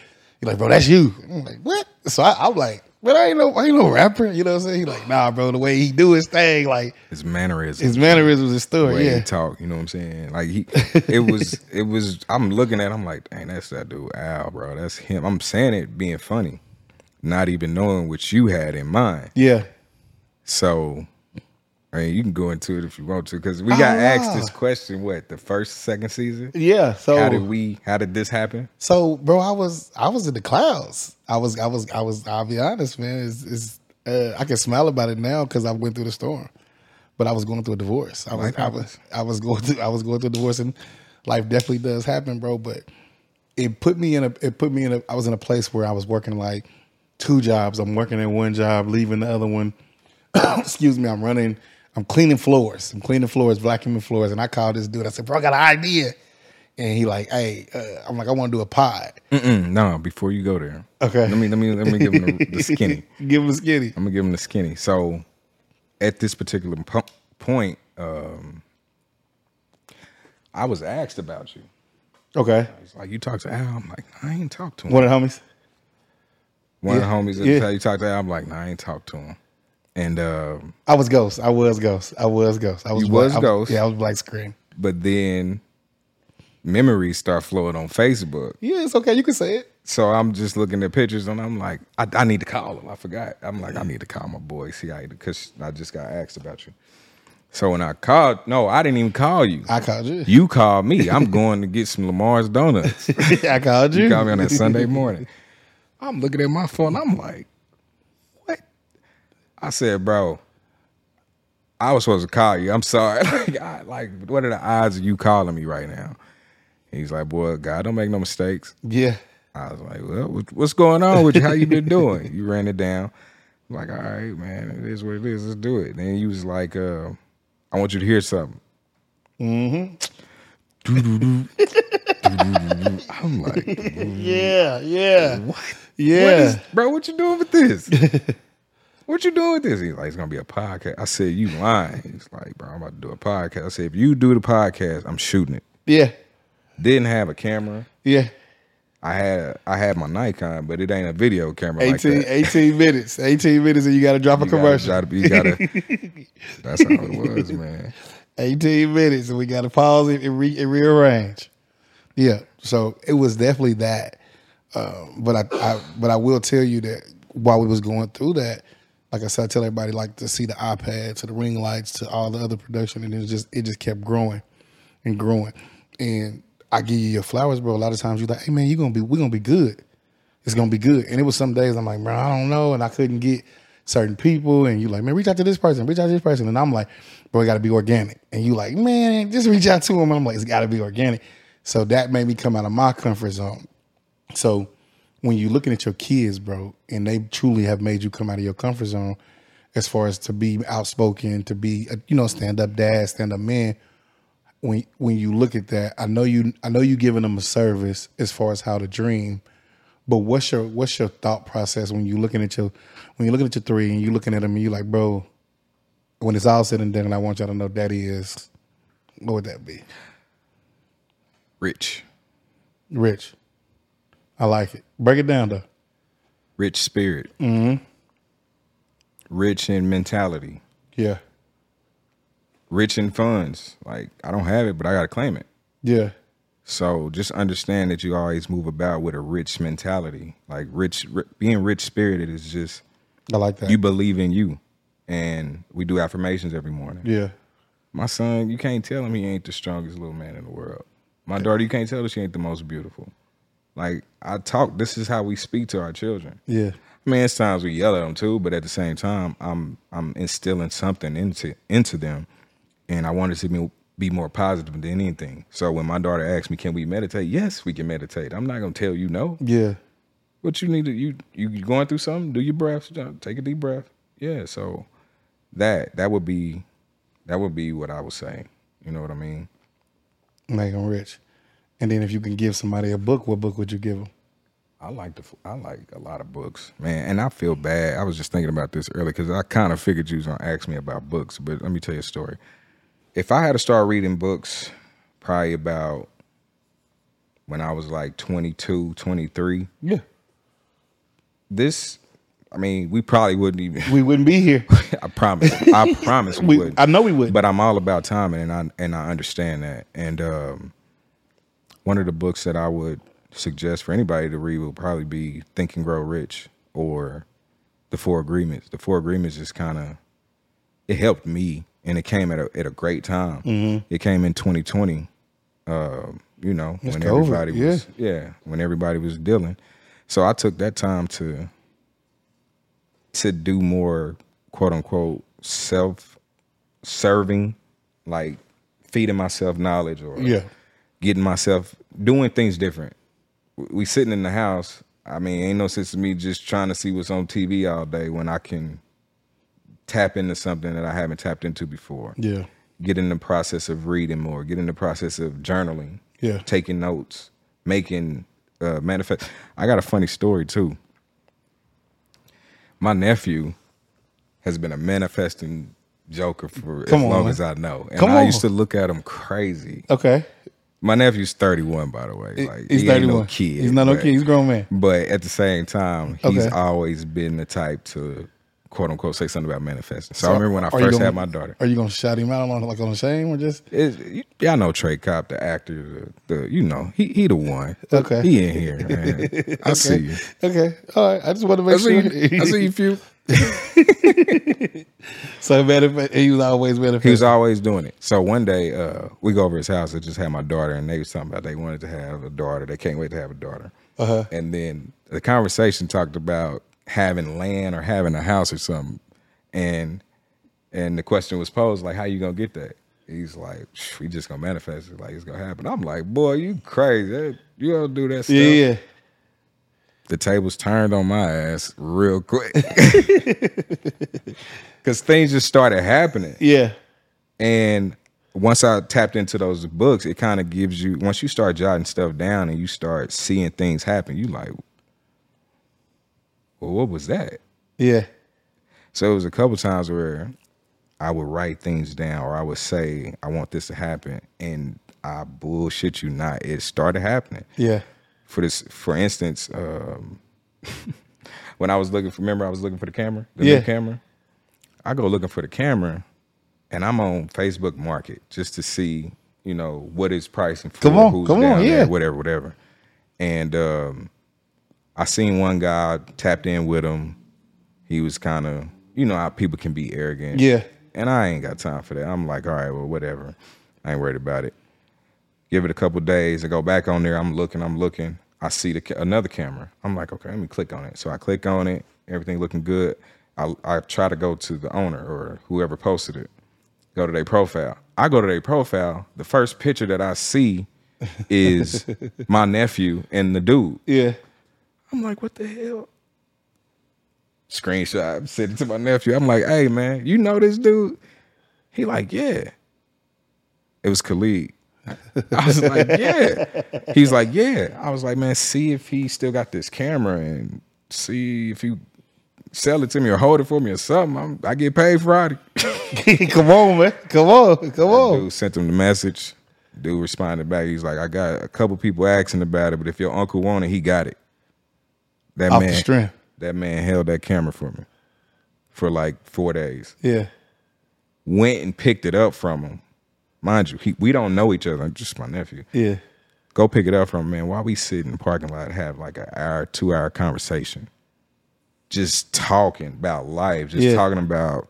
you're like, bro, that's you. I'm like, what? So I, I'm like, but I ain't no, I ain't no rapper. You know what I'm saying? He like, nah, bro. The way he do his thing, like His mannerisms. his mannerisms, his the story. way Yeah, he talk, you know what I'm saying? Like he, it was, it was. I'm looking at, him like, dang, that's that dude Al, bro. That's him. I'm saying it being funny, not even knowing what you had in mind. yeah. So, I mean, you can go into it if you want to, because we got asked this question. What the first, second season? Yeah. So How did we? How did this happen? So, bro, I was I was in the clouds. I was I was I was. I'll be honest, man. It's, it's uh, I can smile about it now because I went through the storm, but I was going through a divorce. I was I was I was going through I was going through a divorce, and life definitely does happen, bro. But it put me in a it put me in a I was in a place where I was working like two jobs. I'm working at one job, leaving the other one. Excuse me. I'm running. I'm cleaning floors. I'm cleaning floors, vacuuming floors, and I called this dude. I said, "Bro, I got an idea." And he like, "Hey," uh, I'm like, "I want to do a pod." Mm-mm, no, before you go there, Okay. Let me let me let me give him the, the skinny. Give him the skinny. I'm gonna give him the skinny. So, at this particular po- point, um, I was asked about you. Okay. It's like you talked to Al. I'm like, I ain't talked to him. One of the homies. One of the homies yeah. you talked to Al. I'm like, nah, I ain't talked to him. And um, I was ghost. I was ghost. I was ghost. I was You was I Ghost. yeah, I was black screen. but then memories start flowing on Facebook. Yeah, it's okay. You can say it. So I'm just looking at pictures and I'm like, I, I need to call him. I forgot. I'm like, I need to call my boy, see how because I just got asked about you. So when I called, no, I didn't even call you. I called you. You called me. I'm going to get some Lamar's donuts. I called you. You called me on that Sunday morning. I'm looking at my phone. I'm like? I said, bro, I was supposed to call you. I'm sorry. like, I, like, what are the odds of you calling me right now? He's like, boy, God, don't make no mistakes. Yeah. I was like, well, what's going on with you? How you been doing? You ran it down. I'm like, all right, man, it is what it is. Let's do it. Then he was like, uh, I want you to hear something. Mm-hmm. I'm like, Yeah. Yeah. what? Yeah. What is, bro, what you doing with this? What you doing with this? He's like, it's gonna be a podcast. I said, you lying. He's like, bro, I'm about to do a podcast. I said, if you do the podcast, I'm shooting it. yeah. Didn't have a camera. Yeah. I had I had my Nikon, but it ain't a video camera 18, like that. 18 minutes. 18 minutes and you got to drop a You gotta, commercial. gotta you gotta, that's how it was, man. 18 minutes and we got to pause it and, re- and rearrange. Yeah. So it was definitely that. Um, but I, I but I will tell you that while we was going through that, like I said, I tell everybody like to see the iPad, to the ring lights, to all the other production, and it just it just kept growing and growing. And I give you your flowers, bro. A lot of times you're like, hey man, you're gonna be we're gonna be good. It's gonna be good. And it was some days I'm like, bro, I don't know, and I couldn't get certain people, and you like, man, reach out to this person, reach out to this person, and I'm like, bro, it got to be organic. And you like, man, just reach out to him. And I'm like, it's got to be organic. So that made me come out of my comfort zone. So when you're looking at your kids, bro, and they truly have made you come out of your comfort zone, as far as to be outspoken, to be a, you know stand up dad, stand up man. When when you look at that, I know you I know you giving them a service as far as how to dream, but what's your what's your thought process when you're looking at your when you're looking at your three and you're looking at them and you're like, bro, when it's all said and done, and I want y'all to know daddy is what would that be? Rich, Rich. I like it. Break it down though. rich spirit, mm-hmm. rich in mentality, Yeah. rich in funds. Like I don't have it, but I gotta claim it. Yeah. So just understand that you always move about with a rich mentality. Like rich, ri- being rich spirited is just I like that. you believe in you, and we do affirmations every morning. yeah. My son, you can't tell him he ain't the strongest little man in the world. My daughter, you can't tell her she ain't the most beautiful. Like I talk, this is how we speak to our children. Yeah. I mean, it's times we yell at them too, but at the same time, I'm I'm instilling something into into them, and I want it to be be more positive than anything. So when my daughter asks me, "Can we meditate?" Yes, we can meditate. I'm not gonna tell you no. Yeah. What you need to you you going through something? Do your breaths. Take a deep breath. Yeah. So that that would be that would be what I would say. You know what I mean? Make them rich. And then if you can give somebody a book, what book would you give them? I like the I like a lot of books, man, and I feel bad. I was just thinking about this earlier because I kind of figured you was gonna ask me about books, but let me tell you a story. If I had to start reading books, probably about when I was like 22, 23, Yeah. this I mean, we probably wouldn't even. We wouldn't be here. I promise. I promise we, We, would. I know we would. But I'm all about timing, and I and I understand that. And um, one of the books that I would suggest for anybody to read would probably be Think and Grow Rich or The Four Agreements. The Four Agreements is kind of it helped me, and it came at a at a great time. Mm-hmm. It came in 2020. Um, you know, It's when COVID, everybody was yeah, when everybody was dealing. So I took that time to to do more quote unquote self serving, like feeding myself knowledge or Yeah. Getting myself doing things different. We sitting in the house. I mean, ain't no sense to me just trying to see what's on TV all day when I can tap into something that I haven't tapped into before. yeah. Get in the process of reading more. Get in the process of journaling. Yeah. Taking notes. Making uh, manifest. I got a funny story too. My nephew has been a manifesting joker for Come as on, long man. as I know, and Come I on. used to look at him crazy. Okay. My nephew's thirty one, by the way. Like He's he ain't 31. no kid. He's not no kid. He's a grown man. But at the same time, he's Okay. always been the type to quote unquote say something about manifesting. So, I remember when I first gonna- had my daughter. Are you gonna shout him out on like on shame or just It's, y'all know Trey Cobb, the actor, the, the you know he he the one. Okay. he in here. Man. I see you. okay? All right. I just want to make see sure. you. I see you. Few. so. He was always manifest. He was always doing it. So one day, uh, we go over his house. I just had my daughter, and they was talking about they wanted to have a daughter. They can't wait to have a daughter. Uh-huh. And then the conversation talked about having land or having a house or something. And and the question was posed like, "How you gonna get that?" He's like, "We just gonna manifest it. Like it's gonna happen." I'm like, "Boy, you crazy? You don't do that stuff." yeah. The tables turned on my ass real quick because things just started happening Yeah. and once i tapped into those books it kind of gives you once you start jotting stuff down and you start seeing things happen you like well what was that Yeah. so it was a couple times where i would write things down or i would say i want this to happen and i bullshit you not it started happening Yeah. For this for instance um when i was looking for remember i was looking for the camera the Yeah. new camera? I go looking for the camera and i'm on facebook market just to see you know what is pricing for Come on, who's come on, down there, yeah. whatever whatever. And um i seen one guy tapped in with him. He was kind of you know how people can be arrogant. Yeah. and i ain't got time for that. I'm like all right well whatever. I ain't worried about it give it a couple days. I go back on there. I'm looking. I'm looking. I see the another camera. I'm like, okay, let me click on it. So I click on it. Everything looking good. I I try to go to the owner or whoever posted it. Go to their profile. I go to their profile. The first picture that I see is my nephew and the dude. Yeah. I'm like, what the hell? Screenshot, send it to my nephew. I'm like, hey man, you know this dude? He like, yeah. It was Khalid. I was like, yeah. He's like, yeah. I was like, man, see if he still got this camera and see if you sell it to me or hold it for me or something. I'm, I get paid Friday. come on, man. Come on. Come on. Dude sent him the message. Dude responded back. He's like, I got a couple people asking about it, but if your uncle want it, he got it. That Off the man, that man held that camera for me for like four days. Yeah. Went and picked it up from him. Mind you, he, we don't know each other. I'm just my nephew. Yeah. Go pick it up from him, man. While we sit in the parking lot, have like an hour, two hour conversation, just talking about life, just Yeah. talking about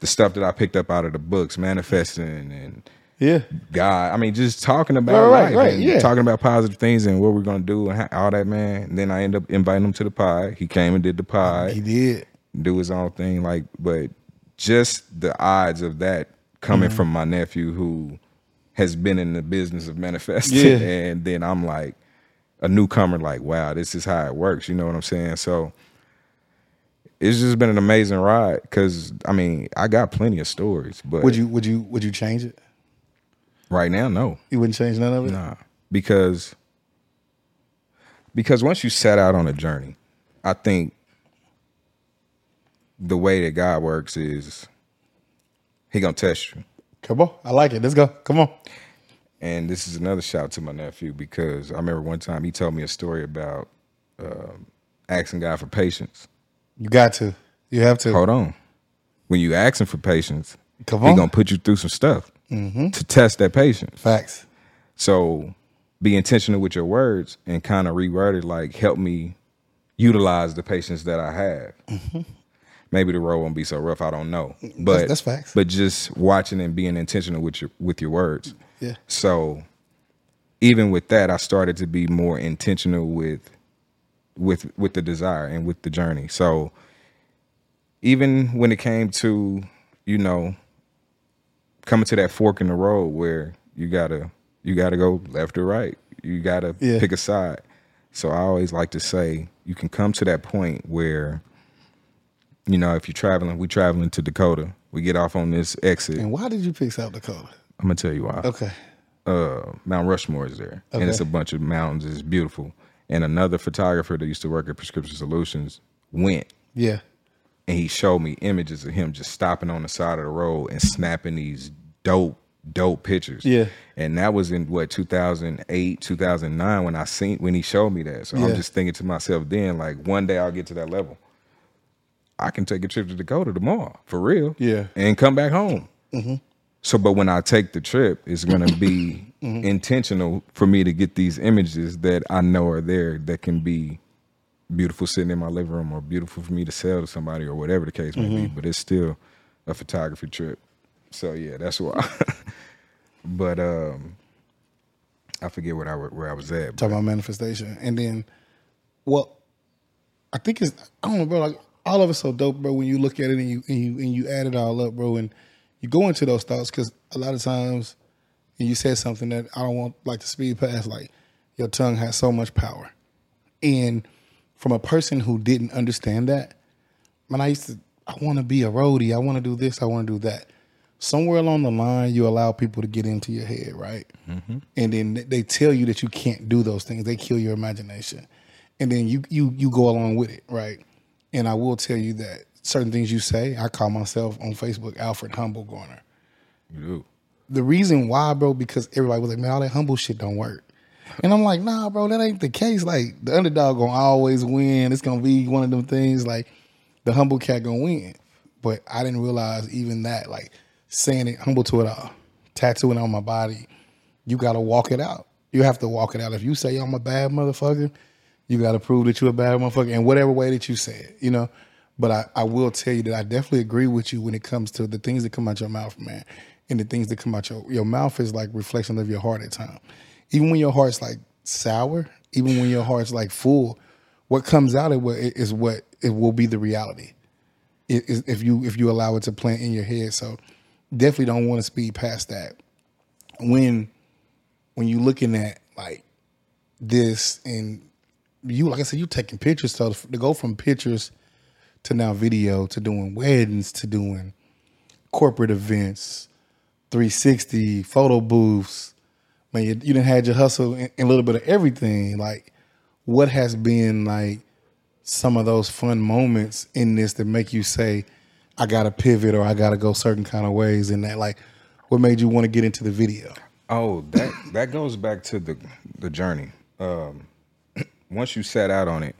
the stuff that I picked up out of the books, manifesting and Yeah. God. I mean, just talking about Right, right, life right, and yeah. talking about positive things and what we're gonna do and how, all that, man. And then I end up inviting him to the pie. He came and did the pie He did. do his own thing. Like, but just the odds of that coming Mm-hmm. from my nephew who has been in the business of manifesting, Yeah. and then I'm like a newcomer, like, wow, this is how it works. You know what I'm saying? So it's just been an amazing ride. Because I mean, I got plenty of stories, but Would you would you would you change it? right now, no. You wouldn't change none of it? Nah, because because once you set out on a journey, I think the way that God works is He gonna test you. Come on. I like it. Let's go. Come on. And this is another shout to my nephew because I remember one time he told me a story about um, asking God for patience, You got to. You have to. Hold on. When you asking for patience, Come on. he gonna put you through some stuff to test that patience. Facts. So be intentional with your words and kind of reword it like help me utilize the patience that I have. Maybe the road won't be so rough. I don't know, but that's facts. But just watching and being intentional with your with your words. Yeah. So even with that, I started to be more intentional with with with the desire and with the journey. So even when it came to you know coming to that fork in the road where you gotta you gotta go left or right you gotta Yeah. pick a side so i always like to say you can come to that point where you know if you're traveling we traveling to dakota we get off on this exit And why did you pick South Dakota? i'm gonna tell you why Okay. uh, Mount Rushmore is there, and it's a bunch of mountains. It's beautiful. And another photographer that used to work at Prescription Solutions went, Yeah. and he showed me images of him just stopping on the side of the road and snapping these dope, dope pictures. Yeah. and that was in what 2008, 2009 when I seen when he showed me that. So Yeah. I'm just thinking to myself then, like one day I'll get to that level. I can take a trip to Dakota tomorrow for real. Yeah. and come back home. Mm-hmm. So, but when I take the trip, it's going to be mm-hmm. intentional for me to get these images that I know are there that can be beautiful sitting in my living room or beautiful for me to sell to somebody or whatever the case may be. Mm-hmm. But it's still a photography trip. So yeah, that's why. but um, I forget what I where I was at. Talking about manifestation. And then, well, I think it's, I don't know, bro. Like, all of it's so dope, bro, when you look at it and you, and you, and you add it all up, bro, and you go into those thoughts because a lot of times, and you said something that I don't want like to speed past, like, your tongue has so much power. And from a person who didn't understand that, man, I used to, I want to be a roadie. I want to do this. I want to do that. Somewhere along the line, you allow people to get into your head, right? Mm-hmm. And then they tell you that you can't do those things. They kill your imagination, and then you you you go along with it, right? And I will tell you that certain things you say, I call myself on Facebook Alfred Humble Garner. You do. The reason why, bro, because everybody was like, man, all that humble shit don't work. And I'm like, nah, bro, that ain't the case. Like the underdog gonna always win. It's gonna be one of them things like the humble cat gonna win. But I didn't realize even that, like saying it humble to it all, tattooing on my body, you gotta walk it out. You have to walk it out. If you say I'm a bad motherfucker, you gotta prove that you're a bad motherfucker in whatever way that you say it, you know. But I, I will tell you that I definitely agree with you when it comes to the things that come out your mouth, man. And the things that come out your your mouth is like reflection of your heart at times. Even when your heart's like sour, even when your heart's like full, what comes out of it is what it will be the reality. It if you if you allow it to plant in your head. So definitely don't want to speed past that. When when you're looking at like this and you like I said, you taking pictures. So to go from pictures to now video to doing weddings to doing corporate events, 360 photo booths. Man, you, you didn't had your hustle and a little bit of everything. Like, what has been like some of those fun moments in this that make you say, I gotta pivot or I gotta go certain kind of ways and that? Like, what made you want to get into the video? Oh, that that goes back to the the journey. Um, once you set out on it,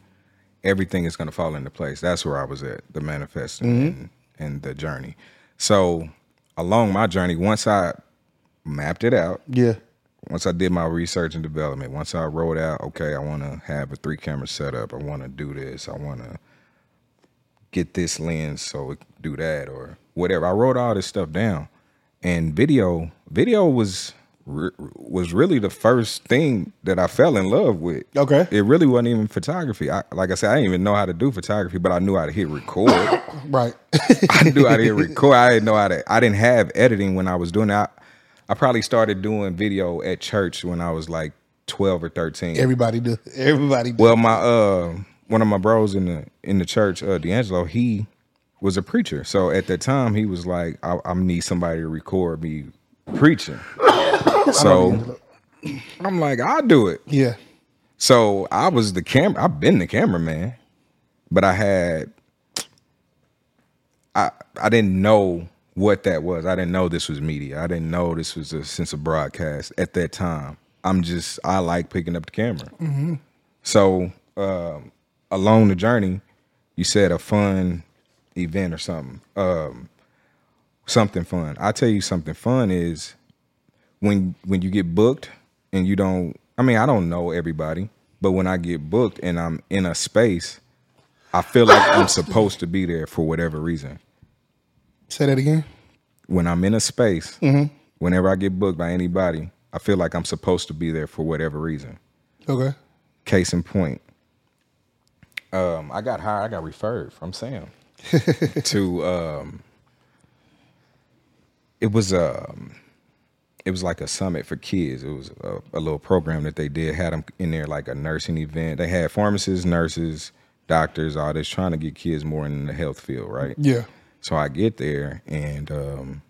everything is going to fall into place. That's where I was at, the manifesting mm-hmm. and, and the journey. So along my journey, once I mapped it out, Yeah. once I did my research and development, once I wrote out, okay, I want to have a three camera setup. I want to do this. I want to get this lens so it do that or whatever. I wrote all this stuff down, and video, video was re- was really the first thing that I fell in love with. Okay. it really wasn't even photography. I, like I said, I didn't even know how to do photography, but I knew how to hit record. Right. I knew how to hit record. I didn't know how to. I didn't have editing when I was doing that. I, I probably started doing video at church when I was like twelve or thirteen. Everybody do. Everybody do. well, my uh, one of my bros in the in the church, uh, D'Angelo, he was a preacher. So at that time, he was like, I, I need somebody to record me preaching. So I'm like, I'll do it. yeah. So I was the camera. I've been the cameraman, but I had I I didn't know what that was. I didn't know this was media. I didn't know this was a sense of broadcast at that time. I'm just I like picking up the camera. So um, along the journey, you said a fun event or something. Um, something fun. I tell you something fun is when when you get booked and you don't. I mean, I don't know everybody, but when I get booked and I'm in a space, I feel like I'm supposed to be there for whatever reason. Say that again. When I'm in a space, whenever I get booked by anybody, I feel like I'm supposed to be there for whatever reason. Okay. Case in point, um, I got hired. I got referred from Sam to. Um, it was um, it was like a summit for kids. It was a, a little program that they did. Had them in there like a nursing event. They had pharmacists, nurses, doctors, all this, trying to get kids more in the health field, right? Yeah. So I get there, and um,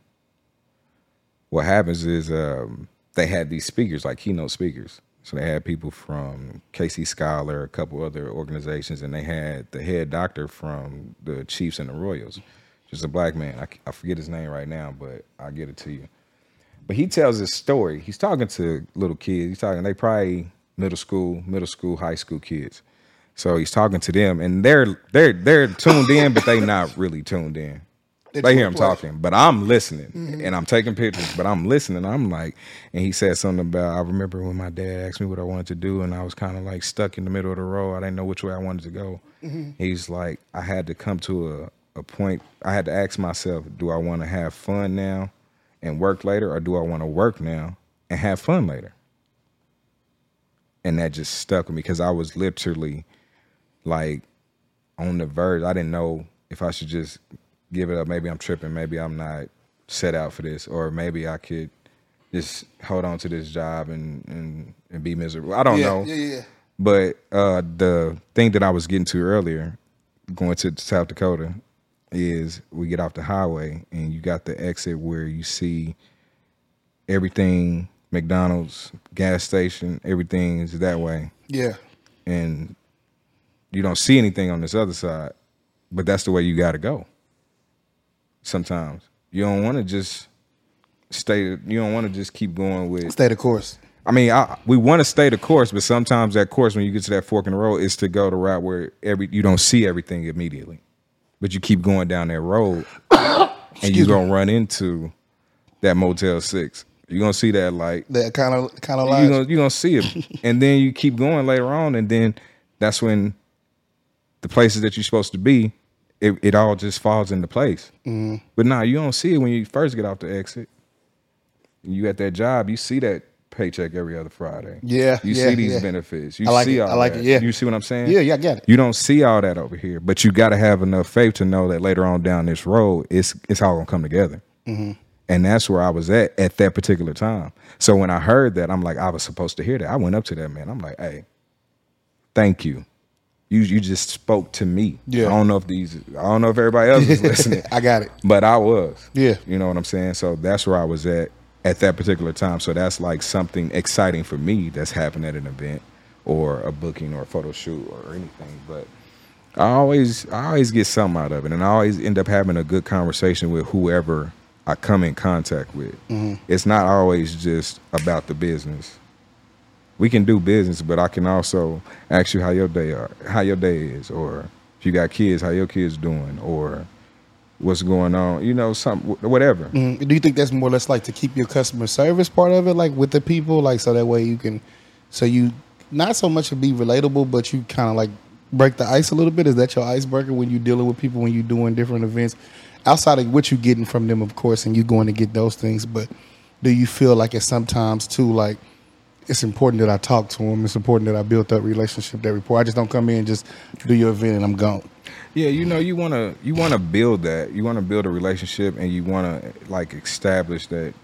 what happens is um, they had these speakers, like keynote speakers. So they had people from KC Scholar, a couple other organizations, and they had the head doctor from the Chiefs and the Royals, just a black man. I, I forget his name right now, but I'll get it to you. But he tells this story. He's talking to little kids. He's talking. They probably middle school, middle school, high school kids. So he's talking to them, and they're they're they're tuned in, but they're not really tuned in. They They hear him talking, but I'm listening mm-hmm. and I'm taking pictures, but I'm listening. I'm like, and he said something about I remember when my dad asked me what I wanted to do, and I was kind of like stuck in the middle of the road. I didn't know which way I wanted to go. Mm-hmm. He's like, I had to come to a, a point. I had to ask myself, do I want to have fun now and work later, or do I want to work now and have fun later? And that just stuck with me because I was literally like on the verge. I didn't know if I should just give it up. Maybe I'm tripping. Maybe I'm not set out for this, or maybe I could just hold on to this job and and, and be miserable. I don't yeah, know. Yeah, yeah, yeah. But uh, the thing that I was getting to earlier, going to South Dakota, is we get off the highway and you got the exit where you see everything McDonald's, gas station, everything is that way Yeah. and you don't see anything on this other side, but that's the way you got to go. Sometimes you don't want to just stay. You don't want to just keep going with. Stay the course. I mean, I, we want to stay the course, but sometimes that course, when you get to that fork in the road, is to go the route where every you don't see everything immediately, but you keep going down that road, and you're gonna run into that Motel Six. You're gonna see that light. That kind of kind of you're gonna, you gonna see it. And then you keep going later on and then that's when the places that you're supposed to be it, it all just falls into place. Mm-hmm. but nah you don't see it when you first get off the exit. You at that job you see that paycheck every other friday Yeah, you yeah, see these yeah. benefits you I like see it. all I like that. it, yeah. you see what i'm saying Yeah, yeah, I get it. you don't see all that over here but you got to have enough faith to know that later on down this road it's it's all gonna come together Mm-hmm. and that's where I was at at that particular time. So when I heard that, I'm like, I was supposed to hear that. I went up to that man. I'm like, hey, thank you. You you just spoke to me. Yeah. I don't know if these I don't know if everybody else is listening. I got it. But I was. Yeah. You know what I'm saying? So that's where I was at at that particular time. So that's like something exciting for me that's happened at an event or a booking or a photo shoot or anything. But I always I always get something out of it, and I always end up having a good conversation with whoever I come in contact with. Mm-hmm. It's not always just about the business. We can do business, but I can also ask you how your day are, how your day is, or if you got kids, how your kids doing, or what's going on. You know, some whatever. Mm, Do you think that's more or less like to keep your customer service part of it, like with the people, like so that way you can, so you not so much to be relatable, but you kind of like break the ice a little bit. Is that your icebreaker when you're dealing with people when you're doing different events, outside of what you're getting from them, of course, and you're going to get those things. But do you feel like it's sometimes too like it's important that I talk to them. It's important that I build that relationship, that rapport. I just don't come in and just do your event and I'm gone. Yeah, you know, you wanna you wanna build that. You wanna build a relationship, and you wanna like establish that.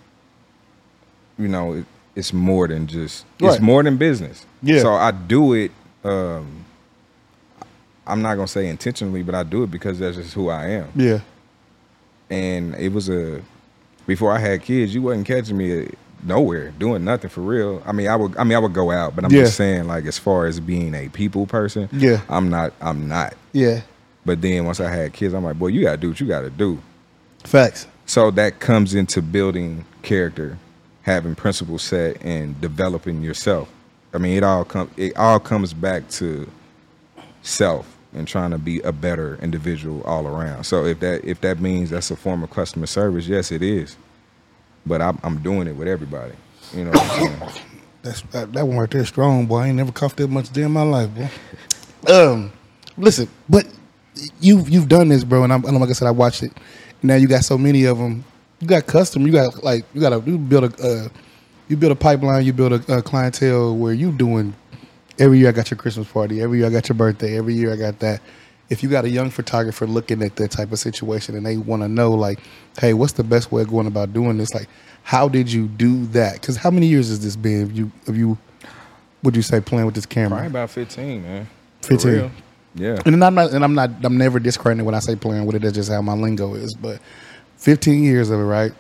You know, it, it's more than just it's more than business. Yeah. So I do it. Um, I'm not gonna say intentionally, but I do it because that's just who I am. Yeah. And it was a before I had kids, you wasn't catching me nowhere doing nothing for real. I mean, I would I mean I would go out, but I'm Yeah. just saying like as far as being a people person, Yeah. I'm not. I'm not. Yeah. But then once I had kids, I'm like, boy, you gotta do what you gotta do. Facts. So that comes into building character, having principles set, and developing yourself. I mean, it all comes. It all comes back to self. and trying to be a better individual all around. So if that if that means that's a form of customer service, yes, it is. But I'm, I'm doing it with everybody. You know what I'm saying? That's that, that one right there strong, boy. I ain't never coughed that much day in my life, boy. Um, listen, but you you've done this, bro, and I'm and like I said, I watched it. Now you got so many of them. You got custom. You got like you got to you build a uh, you build a pipeline. You build a, a clientele where you doing every year. I got your Christmas party. Every year I got your birthday. Every year I got that. If you got a young photographer looking at that type of situation and they want to know, like, hey, what's the best way of going about doing this? Like, how did you do that? Because how many years has this been? Have you, have you, would you say playing with this camera? Probably about 15, man. For 15. Yeah. And I'm not, and I'm not, I'm never discrediting when I say playing with it. That's just how my lingo is. But 15 years of it, right?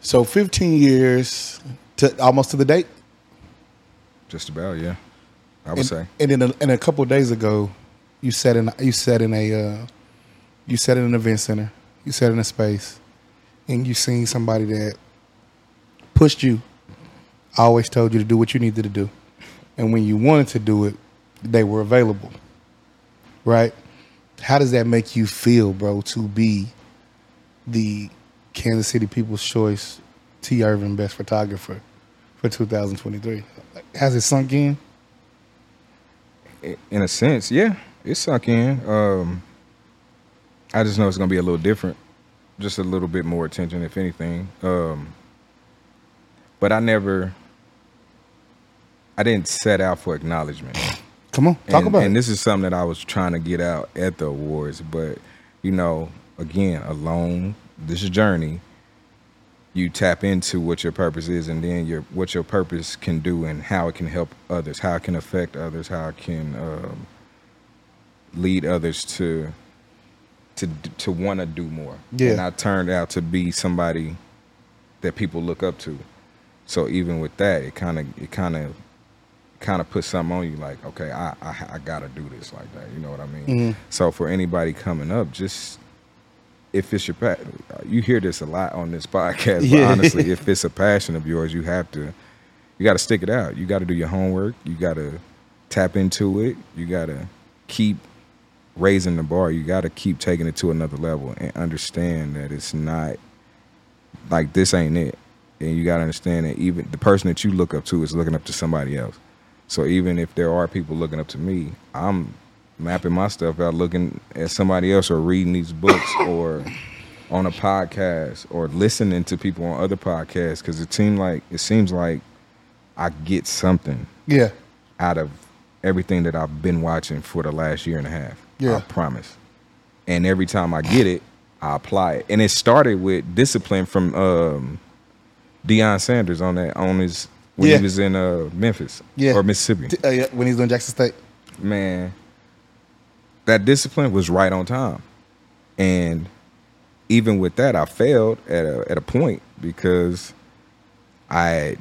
So 15 years to almost to the date. Just about, yeah. I would and, say. And then, a, and a couple of days ago, you sat in, you sat in a, uh, you sat in an event center. You sat in a space, and you seen somebody that pushed you. Always told you to do what you needed to do, and when you wanted to do it, they were available. Right? How does that make you feel, bro? To be the Kansas City People's Choice Tee Ervin Best Photographer for 2023. Has it sunk in? in a sense, yeah, it sunk in. Um, I just know it's gonna be a little different, just a little bit more attention, if anything. Um, but I never, I didn't set out for acknowledgement. Come on, talk and, about and it. this is something that I was trying to get out at the awards, but you know, again, alone, this journey. You tap into what your purpose is, and then your what your purpose can do, and how it can help others, how it can affect others, how it can um, lead others to to to want to do more. Yeah. And I turned out to be somebody that people look up to. So even with that, it kind of it kind of kind of put something on you like, okay, I, I I gotta do this like that. You know what I mean? Mhm. So for anybody coming up, just if it's your pa- you hear this a lot on this podcast. Yeah. But honestly, if it's a passion of yours, you have to you got to stick it out. You got to do your homework. You got to tap into it. You got to keep raising the bar. You got to keep taking it to another level and understand that it's not like this ain't it. And you got to understand that even the person that you look up to is looking up to somebody else. So even if there are people looking up to me, I'm mapping my stuff out, looking at somebody else or reading these books or on a podcast or listening to people on other podcasts because it seems like it seems like I get something Yeah, out of everything that I've been watching for the last year and a half. Yeah. I promise. And every time I get it, I apply it. And it started with discipline from um Deion Sanders on that on his when Yeah. he was in uh Memphis Yeah. or Mississippi. Uh, yeah, when he's doing Jackson State. Man, that discipline was right on time. And even with that, I failed at a at a point because I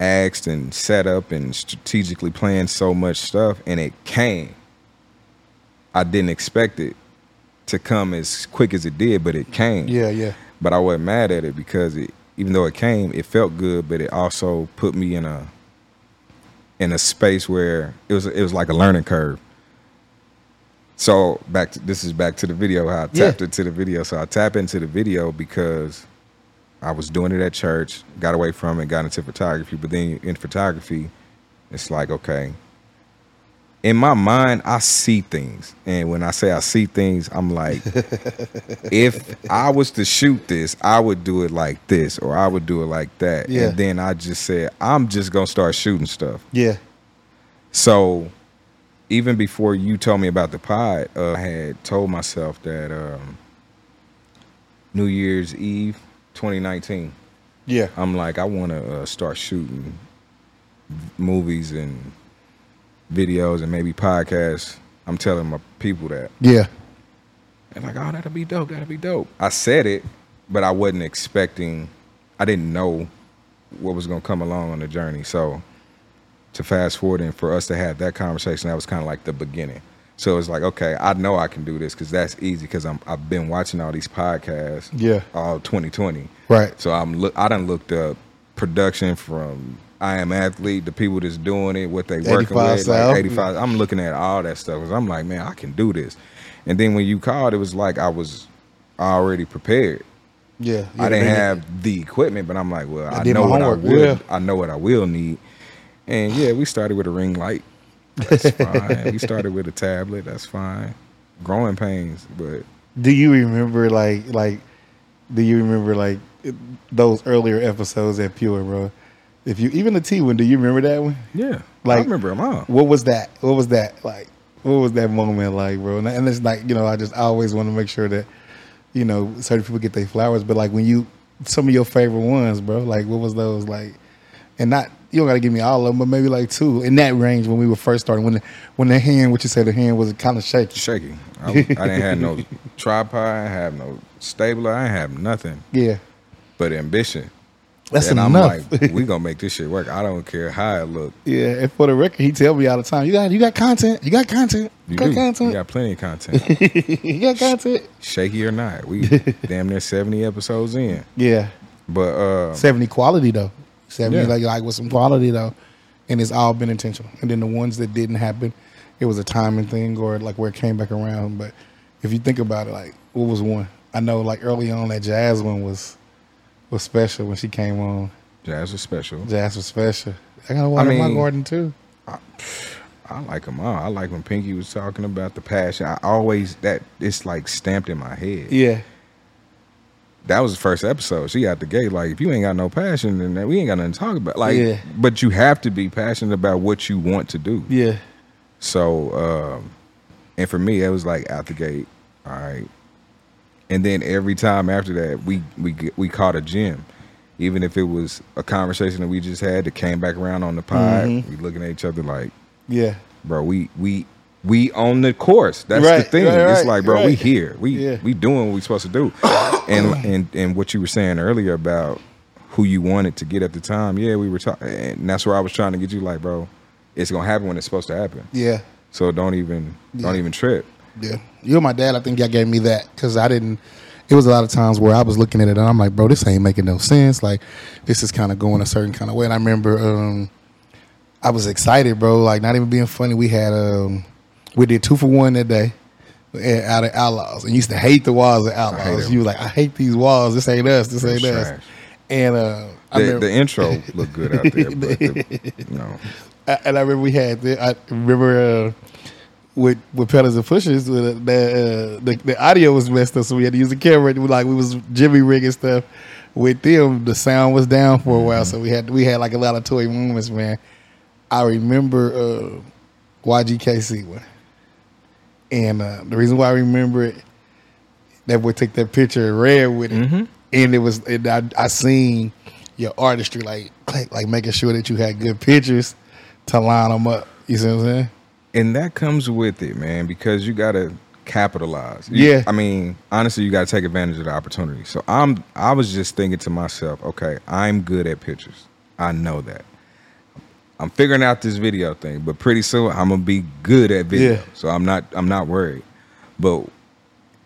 asked and set up and strategically planned so much stuff, and it came. I didn't expect it to come as quick as it did, but it came. Yeah, yeah, But I wasn't mad at it because it, even though it came, it felt good, but it also put me in a in a space where it was it was like a learning curve. So back to this is back to the video how I Yeah. tapped into the video. So I tap into the video because I was doing it at church, got away from it, got into photography. But then in photography, it's like okay. In my mind, I see things, and when I say I see things, I'm like, if I was to shoot this, I would do it like this, or I would do it like that. Yeah. And then I just said, I'm just gonna start shooting stuff. yeah. So even before you told me about the pod, uh, I had told myself that um, New Year's Eve 2019, Yeah, I'm like, I want to uh, start shooting movies and videos and maybe podcasts. I'm telling my people that. yeah, And like, oh, that'll be dope. That'll be dope. I said it, but I wasn't expecting. I didn't know what was gonna come along on the journey. So to fast forward and for us to have that conversation, that was kind of like the beginning. So it's like, okay, I know I can do this because that's easy because I'm I've been watching all these podcasts Yeah. all 2020. right. So I'm look I done looked up production from I am athlete, the people that's doing it, what they working with, like eighty five. I'm looking at all that stuff. 'cause I'm like, man, I can do this. And then when you called, it was like I was already prepared. Yeah, I didn't have the equipment, but I'm like, well, I, did know what homework, I will. yeah. I know what I will need. And yeah, we started with a ring light. That's fine. we started with a tablet. That's fine. Growing pains, but Do you remember like like? Do you remember like those earlier episodes at Pure, bro? If you even the T one, do you remember that one? yeah, Like- I remember them all. What was that? What was that like? What was that moment like, bro? And, and it's like you know, I just I always want to make sure that you know certain people get their flowers, but like when you some of your favorite ones, bro. Like what was those like? And not you don't got to give me all of them, but maybe like two in that range when we were first starting. When the, when the hand, what you said, the hand was kind of shaky. Shaky. I, I didn't have no tripod. I have no stabler. I didn't have nothing Yeah, but ambition. That's and enough. I'm like, we gonna make this shit work. I don't care how it look. Yeah, and for the record, he tell me all the time, you got you got content, you got content, you, You got do. You got plenty of content. you got content. Shaky or not, we damn near seventy episodes in. Yeah, But uh, seventy quality though, seventy Yeah. like like with some quality though, and it's all been intentional. And then the ones that didn't happen, it was a timing thing or like where it came back around. But if you think about it, like what was one? I know like early on that jazz one was was special when she came on. Jazz was special. Jazz was special. I got water in my garden too. I like them all. I like when Pinky was talking about the passion. I always that it's like stamped in my head. Yeah, That was the first episode. She out the gate like, if you ain't got no passion, then we ain't got nothing to talk about. Like, Yeah. but you have to be passionate about what you want to do. yeah, So, um, and for me, it was like out the gate. All right, and then every time after that, we we we caught a gym. Even if it was a conversation that we just had that came back around on the pod, Mhm. we looking at each other like, yeah. bro, we we we on the course. That's Right, the thing. right, it's like, bro, we here. We Yeah. we doing what we supposed to do. and and and what you were saying earlier about who you wanted to get at the time, yeah, we were talking, and that's where I was trying to get you. Like, bro, it's gonna happen when it's supposed to happen. Yeah. So don't even don't even trip. Yeah. You and my dad, I think y'all gave me that because I didn't. It was a lot of times where I was looking at it and I'm like, bro, this ain't making no sense. Like, this is kind of going a certain kind of way. And I remember um, I was excited, bro. Like, not even being funny. We had, um, we did two for one that day out of Outlaws. And you used to hate the walls of Outlaws. You were like, I hate these walls. This ain't us. This ain't us. trash. And uh, I The, remember, the intro looked good out there, but the, you know, I- and I remember we had the, I remember uh, with with pedals and pushes with the, uh, the the audio was messed up, so we had to use the camera. Like we was Jimmy rigging stuff with them. The sound was down for a while, so we had we had like a lot of toy moments, man. I remember uh, YGKC one, and uh, the reason why I remember it, that boy took that picture and ran with it, Mhm. and it was and I, I seen your artistry like like like making sure that you had good pictures to line them up. You see what I'm saying? And that comes with it, man, because you gotta capitalize. You- Yeah. I mean, honestly, you gotta take advantage of the opportunity. So I'm, I was just thinking to myself, okay, I'm good at pictures. I know that. I'm figuring out this video thing, but pretty soon I'm gonna be good at video. Yeah. So I'm not, I'm not worried. But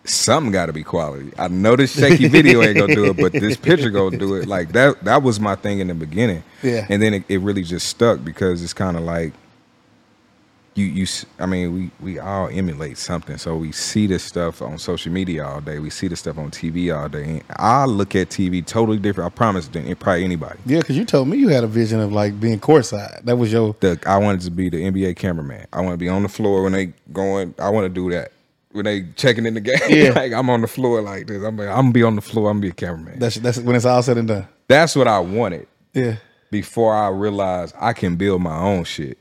something got to be quality. I know this shaky video ain't gonna do it, but this picture gonna do it. Like that. That was my thing in the beginning. Yeah. And then it, it really just stuck because it's kind of like you. You. I mean, we we all emulate something. So we see this stuff on social media all day. We see this stuff on TV all day. And I look at TV totally different. I promise than eh, probably anybody. Yeah, because you told me you had a vision of like being courtside. That was your The I wanted to be the NBA cameraman. I want to be on the floor when they going. I want to do that. When they checking in the game, Yeah. like I'm on the floor like this. I'm, like, I'm gonna be on the floor. I'm gonna be a cameraman. that's that's when it's all said and done. That's what I wanted Yeah, before I realized I can build my own shit.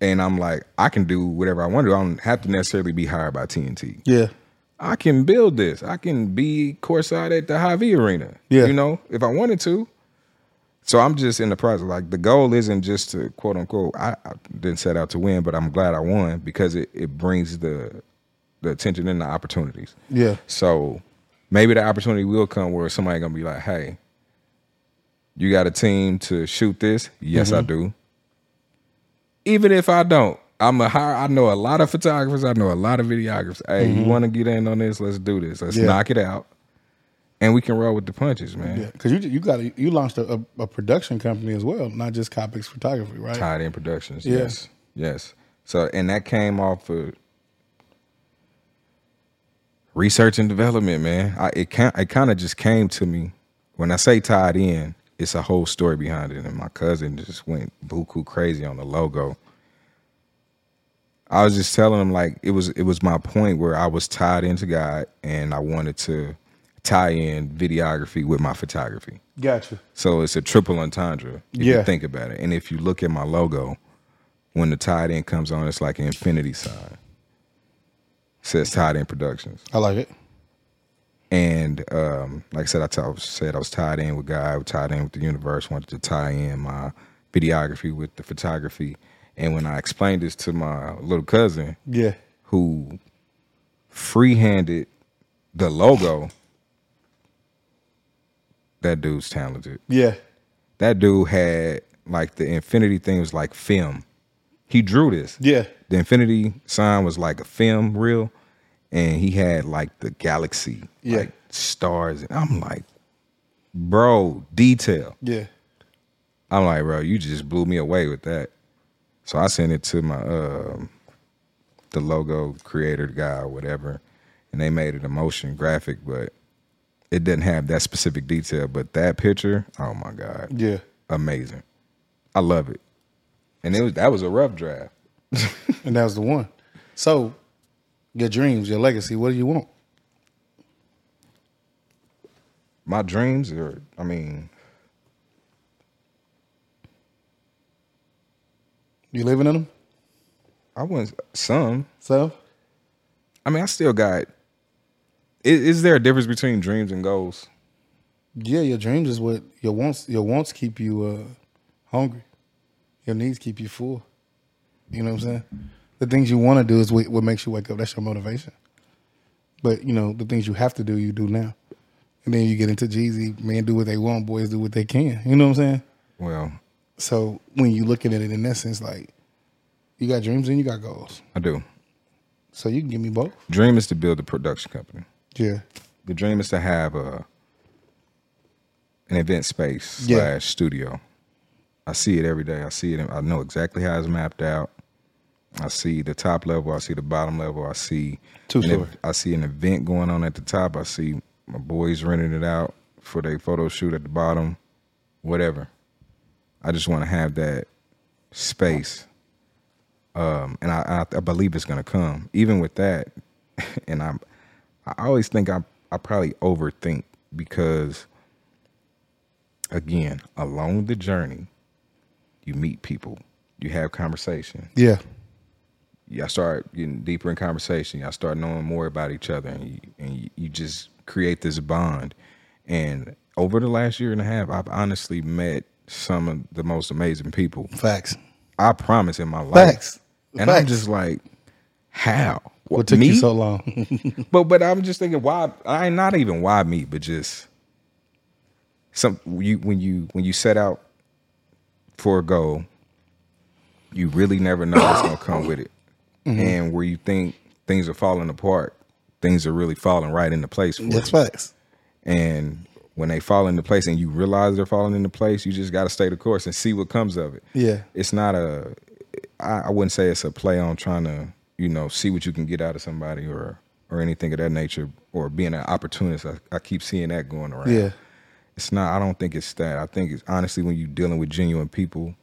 And I'm like, I can do whatever I want to do. I don't have to necessarily be hired by TNT. yeah, I can build this. I can be courtside at the Hy-Vee Arena. Yeah. You know, if I wanted to. So I'm just in the process. Like the goal isn't just to quote unquote. I, I didn't set out to win, but I'm glad I won because it, it brings the the attention and the opportunities. yeah, So maybe the opportunity will come where somebody gonna be like, "Hey, you got a team to shoot this?" Yes, I mm-hmm. do. Even if I don't, I'm a hire. I know a lot of photographers. I know a lot of videographers. Hey, you mm-hmm. want to get in on this? Let's do this. Let's Yeah. knock it out. and we can roll with the punches, man. Yeah, because you you got a, you launched a, a, a production company as well, not just Coppics Photography, right? Tied in productions. Yeah. Yes. Yes. So and that came off of research and development, man. I it can it kind of just came to me. When I say tied in, it's a whole story behind it. And my cousin just went buku crazy on the logo. I was just telling him like it was it was my point where I was tied into God and I wanted to tie in videography with my photography. Gotcha. So it's a triple entendre if Yeah. you think about it. And if you look at my logo, when the tied in comes on, it's like an infinity sign. says tied in productions. I like it. And um, like I said, I t- I said I was tied in with God, tied in with the universe, wanted to tie in my videography with the photography. And when I explained this to my little cousin, Yeah. who free-handed the logo, that dude's talented. Yeah. That dude had like the infinity thing was like film. He drew this. Yeah. The infinity sign was like a film reel, and he had like the galaxy, Yeah. like stars. And I'm like, bro, detail. Yeah. I'm like, bro, you just blew me away with that. So I sent it to my um the logo creator guy or whatever, and they made it a motion graphic, but it didn't have that specific detail. But that picture, oh my god, Yeah. amazing. I love it. And it was that was a rough draft. And that was the one. So, your dreams, your legacy, what do you want? My dreams are, I mean, You living in them? I want some. So, I mean, I still got. Is, is there a difference between dreams and goals? yeah, your dreams is what your wants. Your wants keep you uh, hungry. Your needs keep you full. You know what I'm saying? The things you want to do is what, what makes you wake up. That's your motivation. But you know the things you have to do, you do now. And then you get into Jeezy, men do what they want, boys do what they can. You know what I'm saying? Well, So when you looking at it in that sense, like you got dreams and you got goals. I do. So you can give me both. Dream is to build a production company. Yeah. The dream is to have a an event space Yeah. slash studio. I see it every day. I see it. I know exactly how it's mapped out. I see the top level. I see the bottom level. I see Two story. I see an event going on at the top. I see my boys renting it out for their photo shoot at the bottom. Whatever. I just want to have that space, um, and I, I, I believe it's going to come. Even with that, and I'm I always think I I probably overthink because again, along the journey, you meet people, you have conversation, Yeah. Y'all start getting deeper in conversation, y'all start knowing more about each other, and you, and you, just create this bond. And over the last year and a half, I've honestly met some of the most amazing people. Facts. I promise in my life, Facts. and I'm just like, how? What took me? you so long? But but I'm just thinking why I not even why me, but just some you when you when you set out for a goal, you really never know what's gonna come with it. Mm-hmm. And where you think things are falling apart, things are really falling right into place for That's you. facts. And when they fall into place and you realize they're falling into place, you just gotta stay the course and see what comes of it. Yeah. It's not a I, I wouldn't say it's a play on trying to, you know, see what you can get out of somebody or or anything of that nature or being an opportunist. I, I keep seeing that going around. Yeah. It's not I don't think it's that. I think it's honestly when you're dealing with genuine people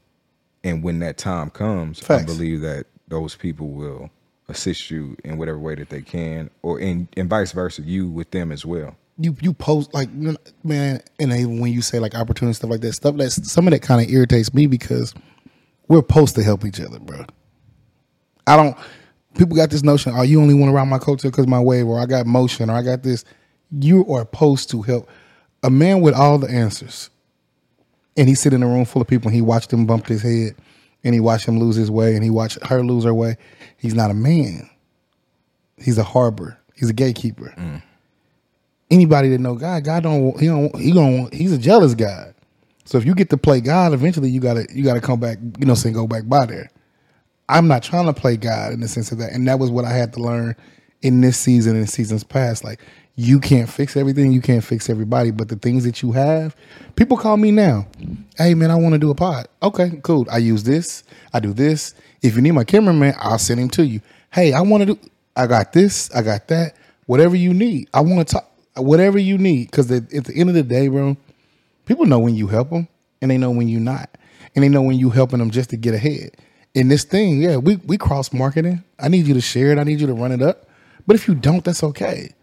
and when that time comes, I believe that those people will assist you in whatever way that they can or in and vice versa, you with them as well. You you post like man, and even when you say like opportunity stuff like that, stuff that some of that kind of irritates me because we're supposed to help each other, bro. I don't. People got this notion, oh, you only want to ride my coattail because my wave, or I got motion, or I got this. You are supposed to help a man with all the answers, and he sit in a room full of people, and he watched them bump his head, and he watched him lose his way, and he watched her lose her way. He's not a man. He's a harbor. He's a gatekeeper. Mm. Anybody that know God, God don't he don't he don't he's a jealous God. So if you get to play God, eventually you gotta you gotta come back, you know, saying go back by there. I'm not trying to play God in the sense of that, and that was what I had to learn in this season and seasons past. Like you can't fix everything, you can't fix everybody, but the things that you have, people call me now. Hey man, I want to do a pod. Okay, cool. I use this. I do this. If you need my cameraman, I'll send him to you. Hey, I want to do. I got this. I got that. Whatever you need. I want to talk. Whatever you need, at, at the end of the day, bro, people know when you help them, and they know when you're not, and they know when you helping them just to get ahead. In this thing, yeah, we we cross marketing. I need you to share it. I need you to run it up. But if you don't, that's okay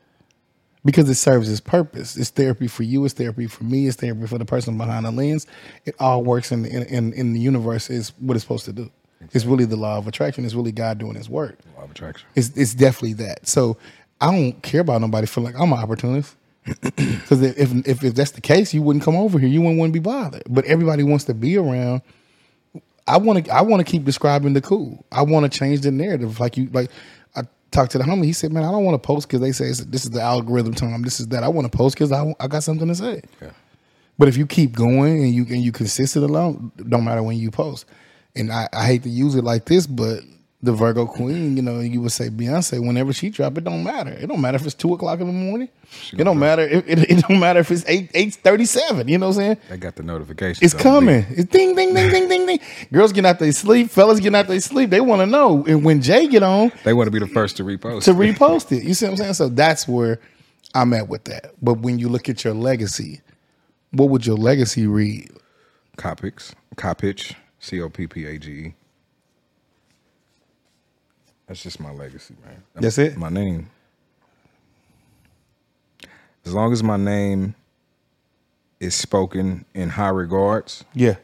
because it serves its purpose. It's therapy for you. It's therapy for me. It's therapy for the person behind the lens. It all works in in in, in the universe. Is what it's supposed to do. It's really the law of attraction. It's really God doing His work. Law of attraction. It's it's definitely that. So I don't care about nobody feeling like I'm an opportunist. Because if, if if that's the case, you wouldn't come over here. You wouldn't to be bothered. But everybody wants to be around. I want to I want to keep describing the cool. I want to change the narrative. Like you like talked to the homie. He said, "Man, I don't want to post because they say this is the algorithm time. This is that. I want to post because I, I got something to say." Yeah. But if you keep going and you and you consistent alone, don't matter when you post. And I, I hate to use it like this, but the Virgo Queen, you know, you would say Beyonce. Whenever she drop, it don't matter. It don't matter if it's two o'clock in the morning. It don't matter. If, it, it don't matter if it's eight eight thirty seven. You know what I'm saying? They got the notification. It's coming. It's ding ding ding ding ding ding. Girls getting out their sleep. Fellas getting out their sleep. They want to know. And when Jay get on, They want to be the first to repost. to repost it. You see what I'm saying? So that's where I'm at with that. But when you look at your legacy, what would your legacy read? Coppics. Coppage. C O P P A G E. That's just my legacy, man. That's it? My name. As long as my name is spoken in high regards, Yeah.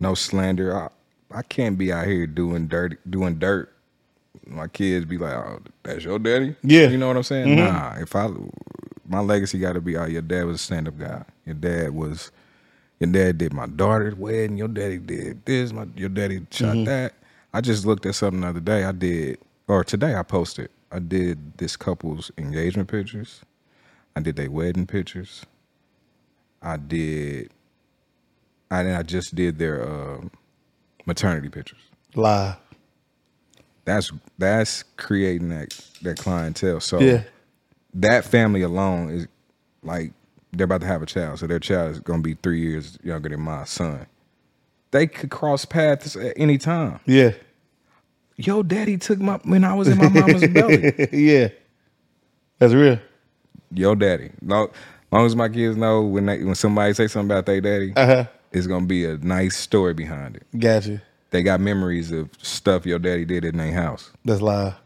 no slander. I, I can't be out here doing dirty, doing dirt. My kids be like, "Oh, that's your daddy." Yeah. you know what I'm saying. Mm-hmm. Nah, if I, my legacy got to be, "Oh, your dad was a stand up guy. Your dad was, your dad did my daughter's wedding. Your daddy did this. My your daddy shot mm-hmm. that." I just looked at something the other day. I did, or today I posted. I did this couple's engagement pictures. I did their wedding pictures. I did and I just did their uh, maternity pictures. Lie. That's that's creating that that clientele. So Yeah. that family alone is like they're about to have a child, so their child is going to be three years younger than my son. They could cross paths at any time. Yeah. Yo, daddy took my when I was in my mama's belly. yeah. That's real. Yo, daddy. Long, long as my kids know when they, when somebody say something about their daddy, Uh-huh. it's gonna be a nice story behind it. Gotcha. They got memories of stuff your daddy did in their house. That's lie.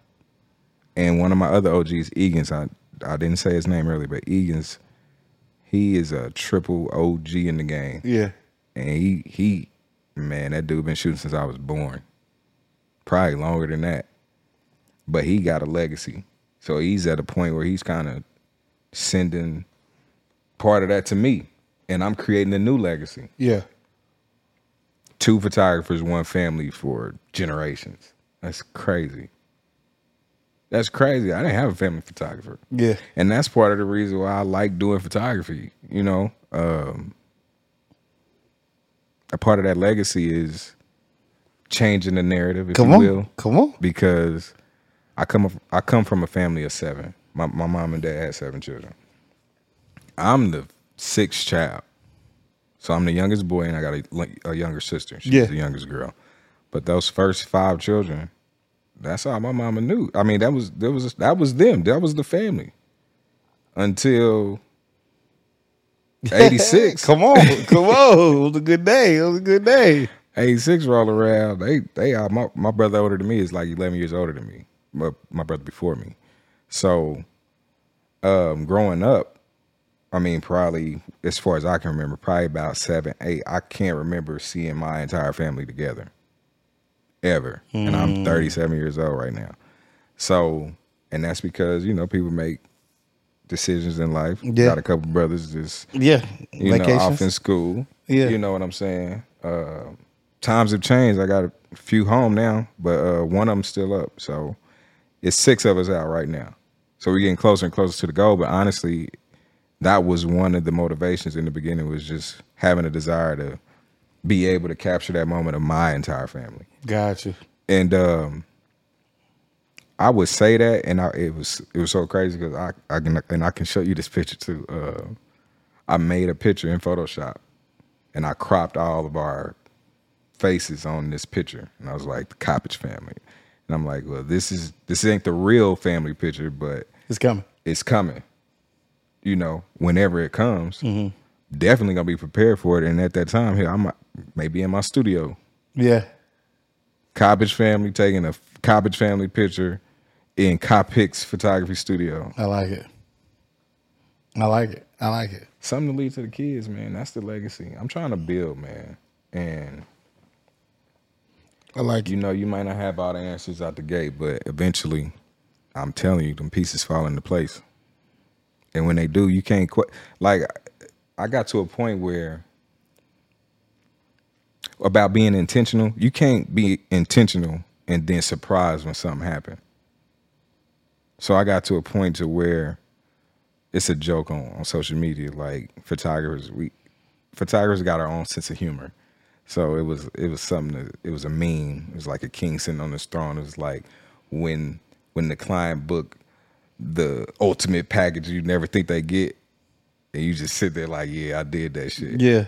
And one of my other OGs, Egan's, I I didn't say his name earlier, but Egan's, he is a triple OG in the game. Yeah. And he he man, that dude been shooting since I was born. Probably longer than that. But he got a legacy. So he's at a point where he's kind of sending part of that to me. And I'm creating a new legacy. Yeah. Two photographers, one family for generations. That's crazy. That's crazy. I didn't have a family photographer. Yeah. And that's part of the reason why I like doing photography. You know, um, a part of that legacy is changing the narrative, if Come you on. will, Come on. because I come I come from a family of seven. My my mom and dad had seven children. I'm the sixth child, so I'm the youngest boy, and I got a, a younger sister. She's Yeah. the youngest girl. But those first five children, that's all my mama knew. I mean, that was that was that was them. That was the family until eighty six. Come on. Come on. It was a good day. It was a good day. 86 roll around. They they are my, my brother older than me is like 11 years older than me. My, my brother before me. So um growing up, I mean probably as far as I can remember, probably about seven, eight. I can't remember seeing my entire family together. Ever. And I'm 37 years old right now. So and that's because, you know, people make decisions in life. Yeah. Got a couple brothers just Yeah. you know, off in school. Yeah. You know what I'm saying? Uh, times have changed. I got a few home now, but uh, one of them's still up. So it's six of us out right now. So we're getting closer and closer to the goal. But honestly, that was one of the motivations in the beginning was just having a desire to be able to capture that moment of my entire family Gotcha. and um I would say that, and I, it was it was so crazy because I I can and I can show you this picture too. Uh, I made a picture in Photoshop, and I cropped all of our faces on this picture, and I was like the Coppage family, and I'm like, well, this is this ain't the real family picture, but It's coming. it's coming. You know, whenever it comes, Mm-hmm. definitely gonna be prepared for it. And at that time, here I'm maybe in my studio, Yeah. Coppage family taking a Coppage family picture in Coppics photography studio. I like it. I like it. I like it. Something to leave to the kids, man. That's the legacy I'm trying to build, man. And I like you it. know, you might not have all the answers out the gate, but eventually, I'm telling you, them pieces fall into place. And when they do, you can't quit. Like, I got to a point where about being intentional, you can't be intentional and then surprised when something happened. So I got to a point to where it's a joke on, on social media. Like photographers, we photographers got our own sense of humor. So it was it was something that it was a meme. It was like a king sitting on his throne. It was like when when the client book the ultimate package you never think they get, and you just sit there like, yeah, I did that shit. Yeah.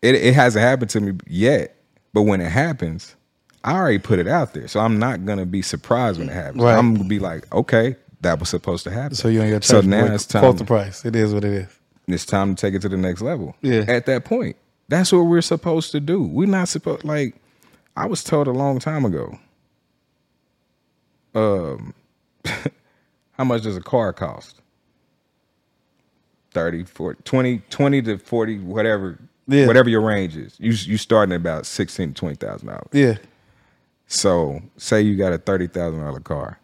It it hasn't happened to me yet, but when it happens, I already put it out there, so I'm not gonna be surprised when it happens. Right. I'm gonna be like, okay, that was supposed to happen. So you ain't got to So now it's time. Quote the price. It is what it is. it's time to take it to the next level. Yeah. At that point, that's what we're supposed to do. We're not supposed like I was told a long time ago. Um, how much does a car cost? 30, 40, 20, 20 to 40, whatever, Yeah. whatever your range is. You you starting at about sixteen to twenty thousand dollars. Yeah. So say you got a thirty thousand dollar car,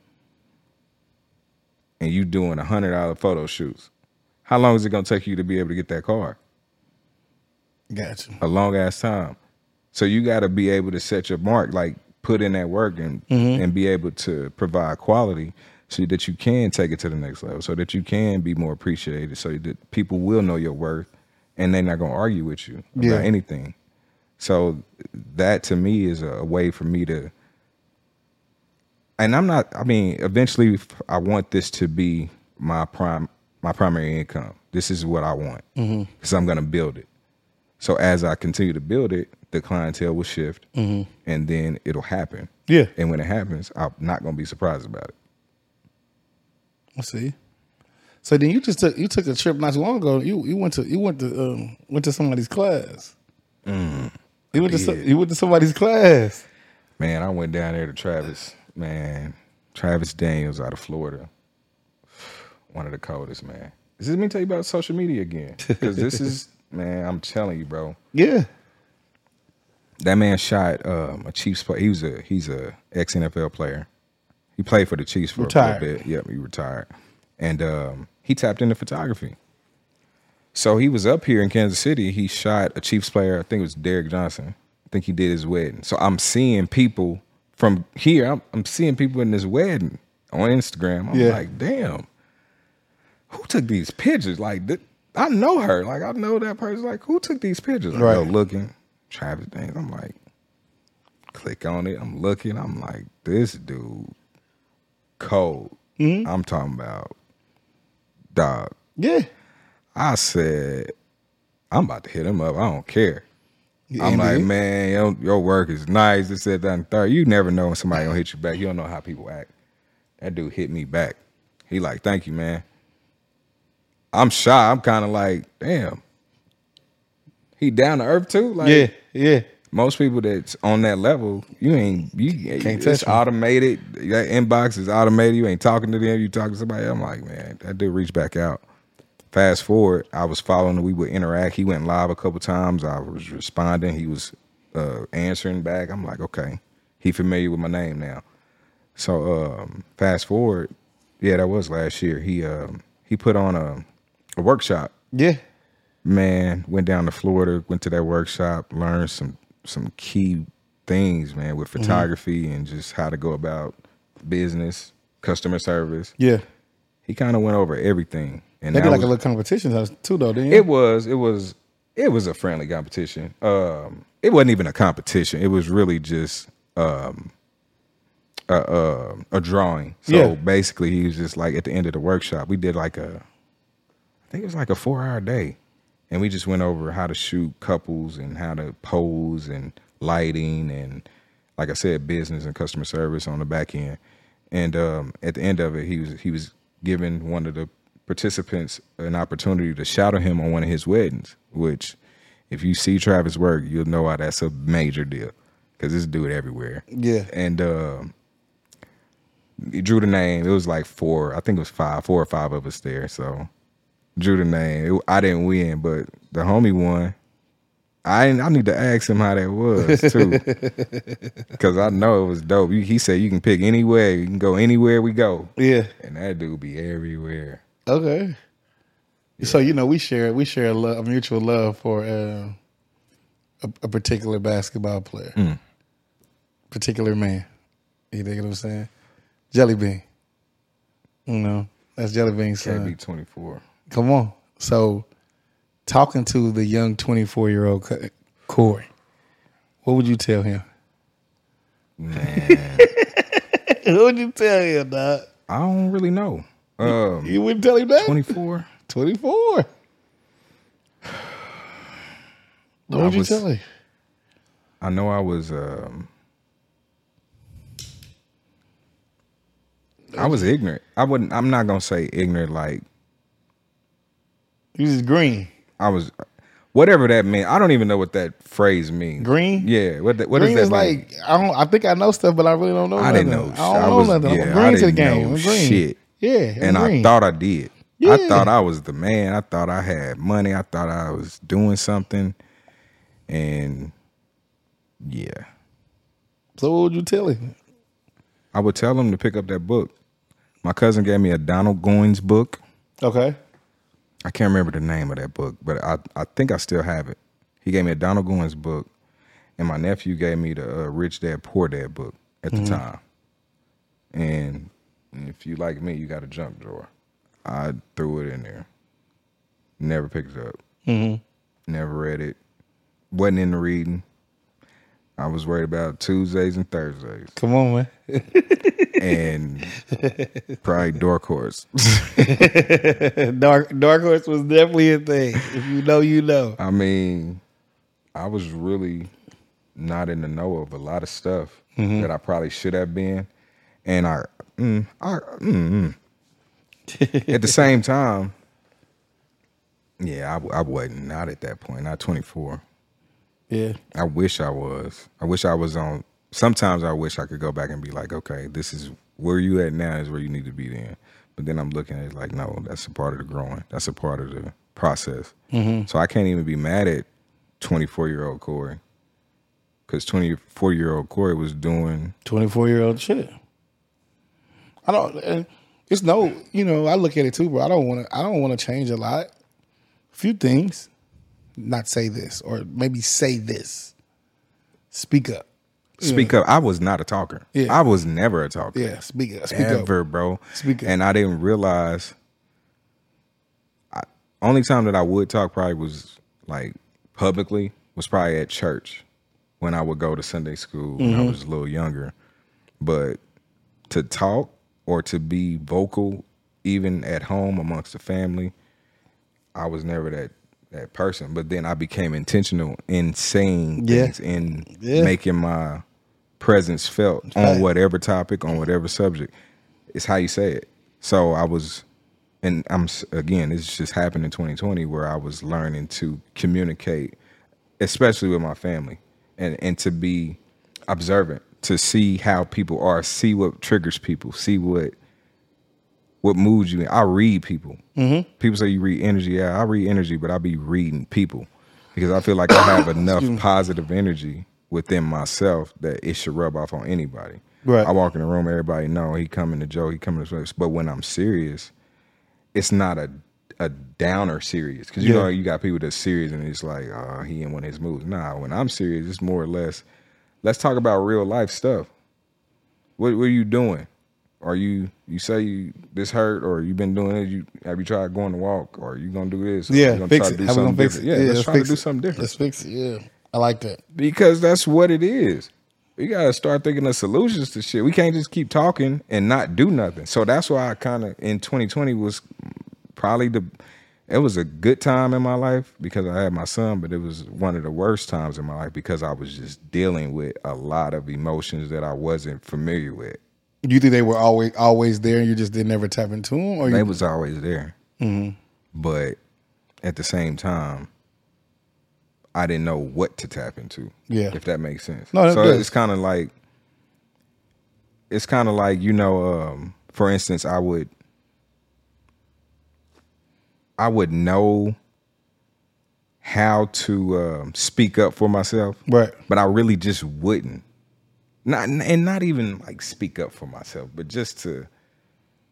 and you doing a hundred dollar photo shoots. How long is it gonna take you to be able to get that car? Gotcha. A long ass time. So you got to be able to set your mark, like put in that work and mm-hmm. and be able to provide quality, so that you can take it to the next level, so that you can be more appreciated, so that people will know your worth, and they're not gonna argue with you about Yeah. anything. So that to me is a way for me to and I'm not I mean eventually I want this to be my prime my primary income. This is what I want mm-hmm. because I'm going to build it. So as I continue to build it, the clientele will shift mm-hmm. and then it'll happen. Yeah. And when it happens, I'm not going to be surprised about it. I see. So then you just took you took a trip not too long ago. You you went to you went to um, went to somebody's class. Mm. You went to some, you went to somebody's class. Man, I went down there to Travis, man, Travis Daniels out of Florida. One of the coldest, man. This is me tell you about social media again. Because this is, man, I'm telling you, bro. Yeah. That man shot um, a Chiefs player. He was a he's a ex NFL player. He played for the Chiefs for Retired. a little bit. Yep, he retired, and um, he tapped into photography. So he was up here in Kansas City. He shot a Chiefs player. I think it was Derrick Johnson. I think he did his wedding. So I'm seeing people from here. I'm, I'm seeing people in this wedding on Instagram. I'm Yeah. like, damn, who took these pictures? Like, th- I know her. Like, I know that person. Like, who took these pictures? I Right. go looking, Travis Daniels. I'm like, click on it. I'm looking. I'm like, this dude, cold. Mm-hmm. I'm talking about dog. Yeah. I said, I'm about to hit him up. I don't care. I'm like, man, your, your work is nice. This, that, that, and third. You never know when somebody gonna hit you back. You don't know how people act. That dude hit me back. He like, thank you, man. I'm shy. I'm kind of like, damn. He down to earth too. Like, yeah. Yeah. most people that's on that level, you ain't you Can't touch. it's touch 'em. automated. That inbox is automated. You ain't talking to them. You talking to somebody. I'm like, man, that dude reached back out. Fast forward, I was following. We would interact. He went live a couple times. I was responding. He was uh, answering back. I'm like, okay, he familiar with my name now. So um, fast forward, yeah, that was last year. He um, he put on a, a workshop Yeah. man went down to florida went to that workshop learned some some key things man with Mm-hmm. photography and just how to go about business customer service Yeah. he kind of went over everything and They did like a little competition too, though. Didn't you? it was it was it was a friendly competition um it wasn't even a competition it was really just um a uh, a drawing. So Yeah. basically, he was just like at the end of the workshop, we did like a, I think it was like a four hour day, and we just went over how to shoot couples and how to pose and lighting and, like I said, business and customer service on the back end. And um, at the end of it, he was he was giving one of the participants an opportunity to shadow him on one of his weddings. Which, if you see Travis work, you'll know why that's a major deal because this dude everywhere. Yeah. And um, he drew the name. It was like four, I think it was five, four or five of us there. So drew the name. It- I didn't win, but the homie won. I I need to ask him how that was too, because I know it was dope. He he said you can pick anywhere, you can go anywhere we go, Yeah. and that dude be everywhere. Okay. So you know we share we share a, love, a mutual love for uh, a, a particular basketball player, Mm. particular man. You dig what I'm saying? Jelly Bean. You know that's Jelly Bean's son. KB twenty four. Come on. So, talking to the young 24 year old Corey, what would you tell him? Man, what would you tell him, dog? I don't really know. Um, You wouldn't tell him that? twenty four. 24. What I would you was- tell him? I know I was um I was ignorant. I wouldn't I'm not gonna say ignorant like You just green. I was whatever that meant. I don't even know what that phrase means. Green? Yeah. What that, what green is is that like, I don't. I think I know stuff, but I really don't know. I nothing. didn't know. I don't I know was- nothing. yeah, I'm I green to the game. know I'm green. shit. Yeah, and green. I thought I did. Yeah. I thought I was the man. I thought I had money. I thought I was doing something. And yeah. So what would you tell him? I would tell him to pick up that book. My cousin gave me a Donald Goines book. Okay. I can't remember the name of that book, but I, I think I still have it. He gave me a Donald Goines book, and my nephew gave me the uh, Rich Dad Poor Dad book at the time. And if you like me, you got a junk drawer. I threw it in there. Never picked it up. Mm-hmm. Never read it. Wasn't in the reading. I was worried about Tuesdays and Thursdays, Come on, man. and probably Dark Horse. Dark Dark Horse was definitely a thing. If you know, you know. I mean, I was really not in the know of a lot of stuff that I probably should have been, and I, mm, I, mm, mm. at the same time, yeah, I, I wasn't not at that point. Not twenty four. Yeah. I wish I was. I wish I was on. Sometimes I wish I could go back and be like, okay, this is where you at now is where you need to be then. But then I'm looking at it like, no, that's a part of the growing. That's a part of the process. So I can't even be mad at 24 year old Corey because 24 year old Corey was doing. 24 year old shit. I don't. It's no. You know, I look at it too, bro. I don't want to. I don't want to change a lot. A few things. Not say this, or maybe say this. Speak up. Speak up. I was not a talker. Yeah. I was never a talker. Yeah, speak up. Speak up. ever, bro. Speak up. And I didn't realize. I, only time that I would talk probably was like publicly was probably at church when I would go to Sunday school when Mm-hmm. I was a little younger. But to talk or to be vocal, even at home amongst the family, I was never that that person. But then I became intentional in saying Yeah. things, in Yeah. making my presence felt Right. on whatever topic, on whatever subject. It's how you say it. So I was, and I'm again, this just happened in 2020 where I was learning to communicate, especially with my family, and and to be observant, to see how people are, see what triggers people, see what what moods you in. I read people. Mm-hmm. People say you read energy. Yeah, I read energy, but I be reading people because I feel like I have enough positive energy within myself that it should rub off on anybody. Right. I walk in the room, everybody know he coming to Joe, he coming to place. But when I'm serious, it's not a a downer serious because you Yeah. know you got people that's serious and it's like uh, he in one of his moves. Nah, when I'm serious, it's more or less. Let's talk about real life stuff. What what are you doing? Are you you say you this hurt or you been doing it? You have you tried going to walk or you gonna do this? Yeah, gonna fix try it. to do How something gonna fix different? it? Yeah, let's try to do something different Let's fix it. Yeah, I like that. because that's what it is. We gotta start thinking of solutions to shit. We can't just keep talking and not do nothing. So that's why I kind of in 2020 was probably the. It was a good time in my life because I had my son, but it was one of the worst times in my life because I was just dealing with a lot of emotions that I wasn't familiar with. You think they were always always there, and you just didn't ever tap into them, or They you, was always there, but at the same time, I didn't know what to tap into. Yeah. if that makes sense. No, so does. it's kind of like it's kind of like you know, um, for instance, I would I would know how to um, speak up for myself, right? but I really just wouldn't. Not and not even like speak up for myself, but just to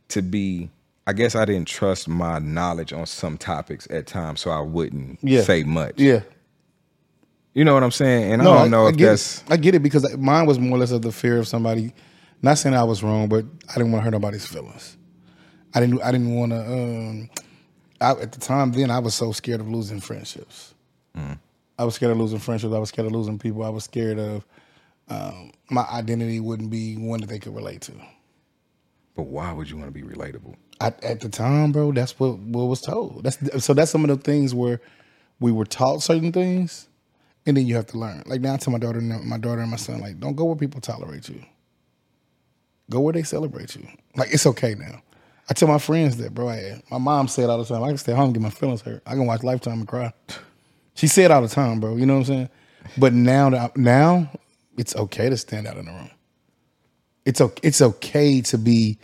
to be. I guess I didn't trust my knowledge on some topics at times, so I wouldn't Yeah. say much. Yeah. You know what I'm saying? And No, I don't know if get that's It. I get it because mine was more or less of the fear of somebody. Not saying I was wrong, but I didn't want to hurt nobody's feelings. I didn't. I didn't want to. Um, I, at the time, then I was so scared of losing friendships. I was scared of losing friendships. I was scared of losing people. I was scared of um, my identity wouldn't be one that they could relate to. But why would you want to be relatable? I, at the time, bro, that's what what was told. That's so. That's some of the things where we were taught certain things, and then you have to learn. Like now, I tell my daughter, and my daughter and my son, like, don't go where people tolerate you. Go where they celebrate you. Like it's okay now. I tell my friends that, bro. I, my mom said all the time, I can stay home and get my feelings hurt. I can watch Lifetime and cry. She said all the time, bro. You know what I'm saying? But now, that I- now it's okay to stand out in the room. It's okay. It's okay to be.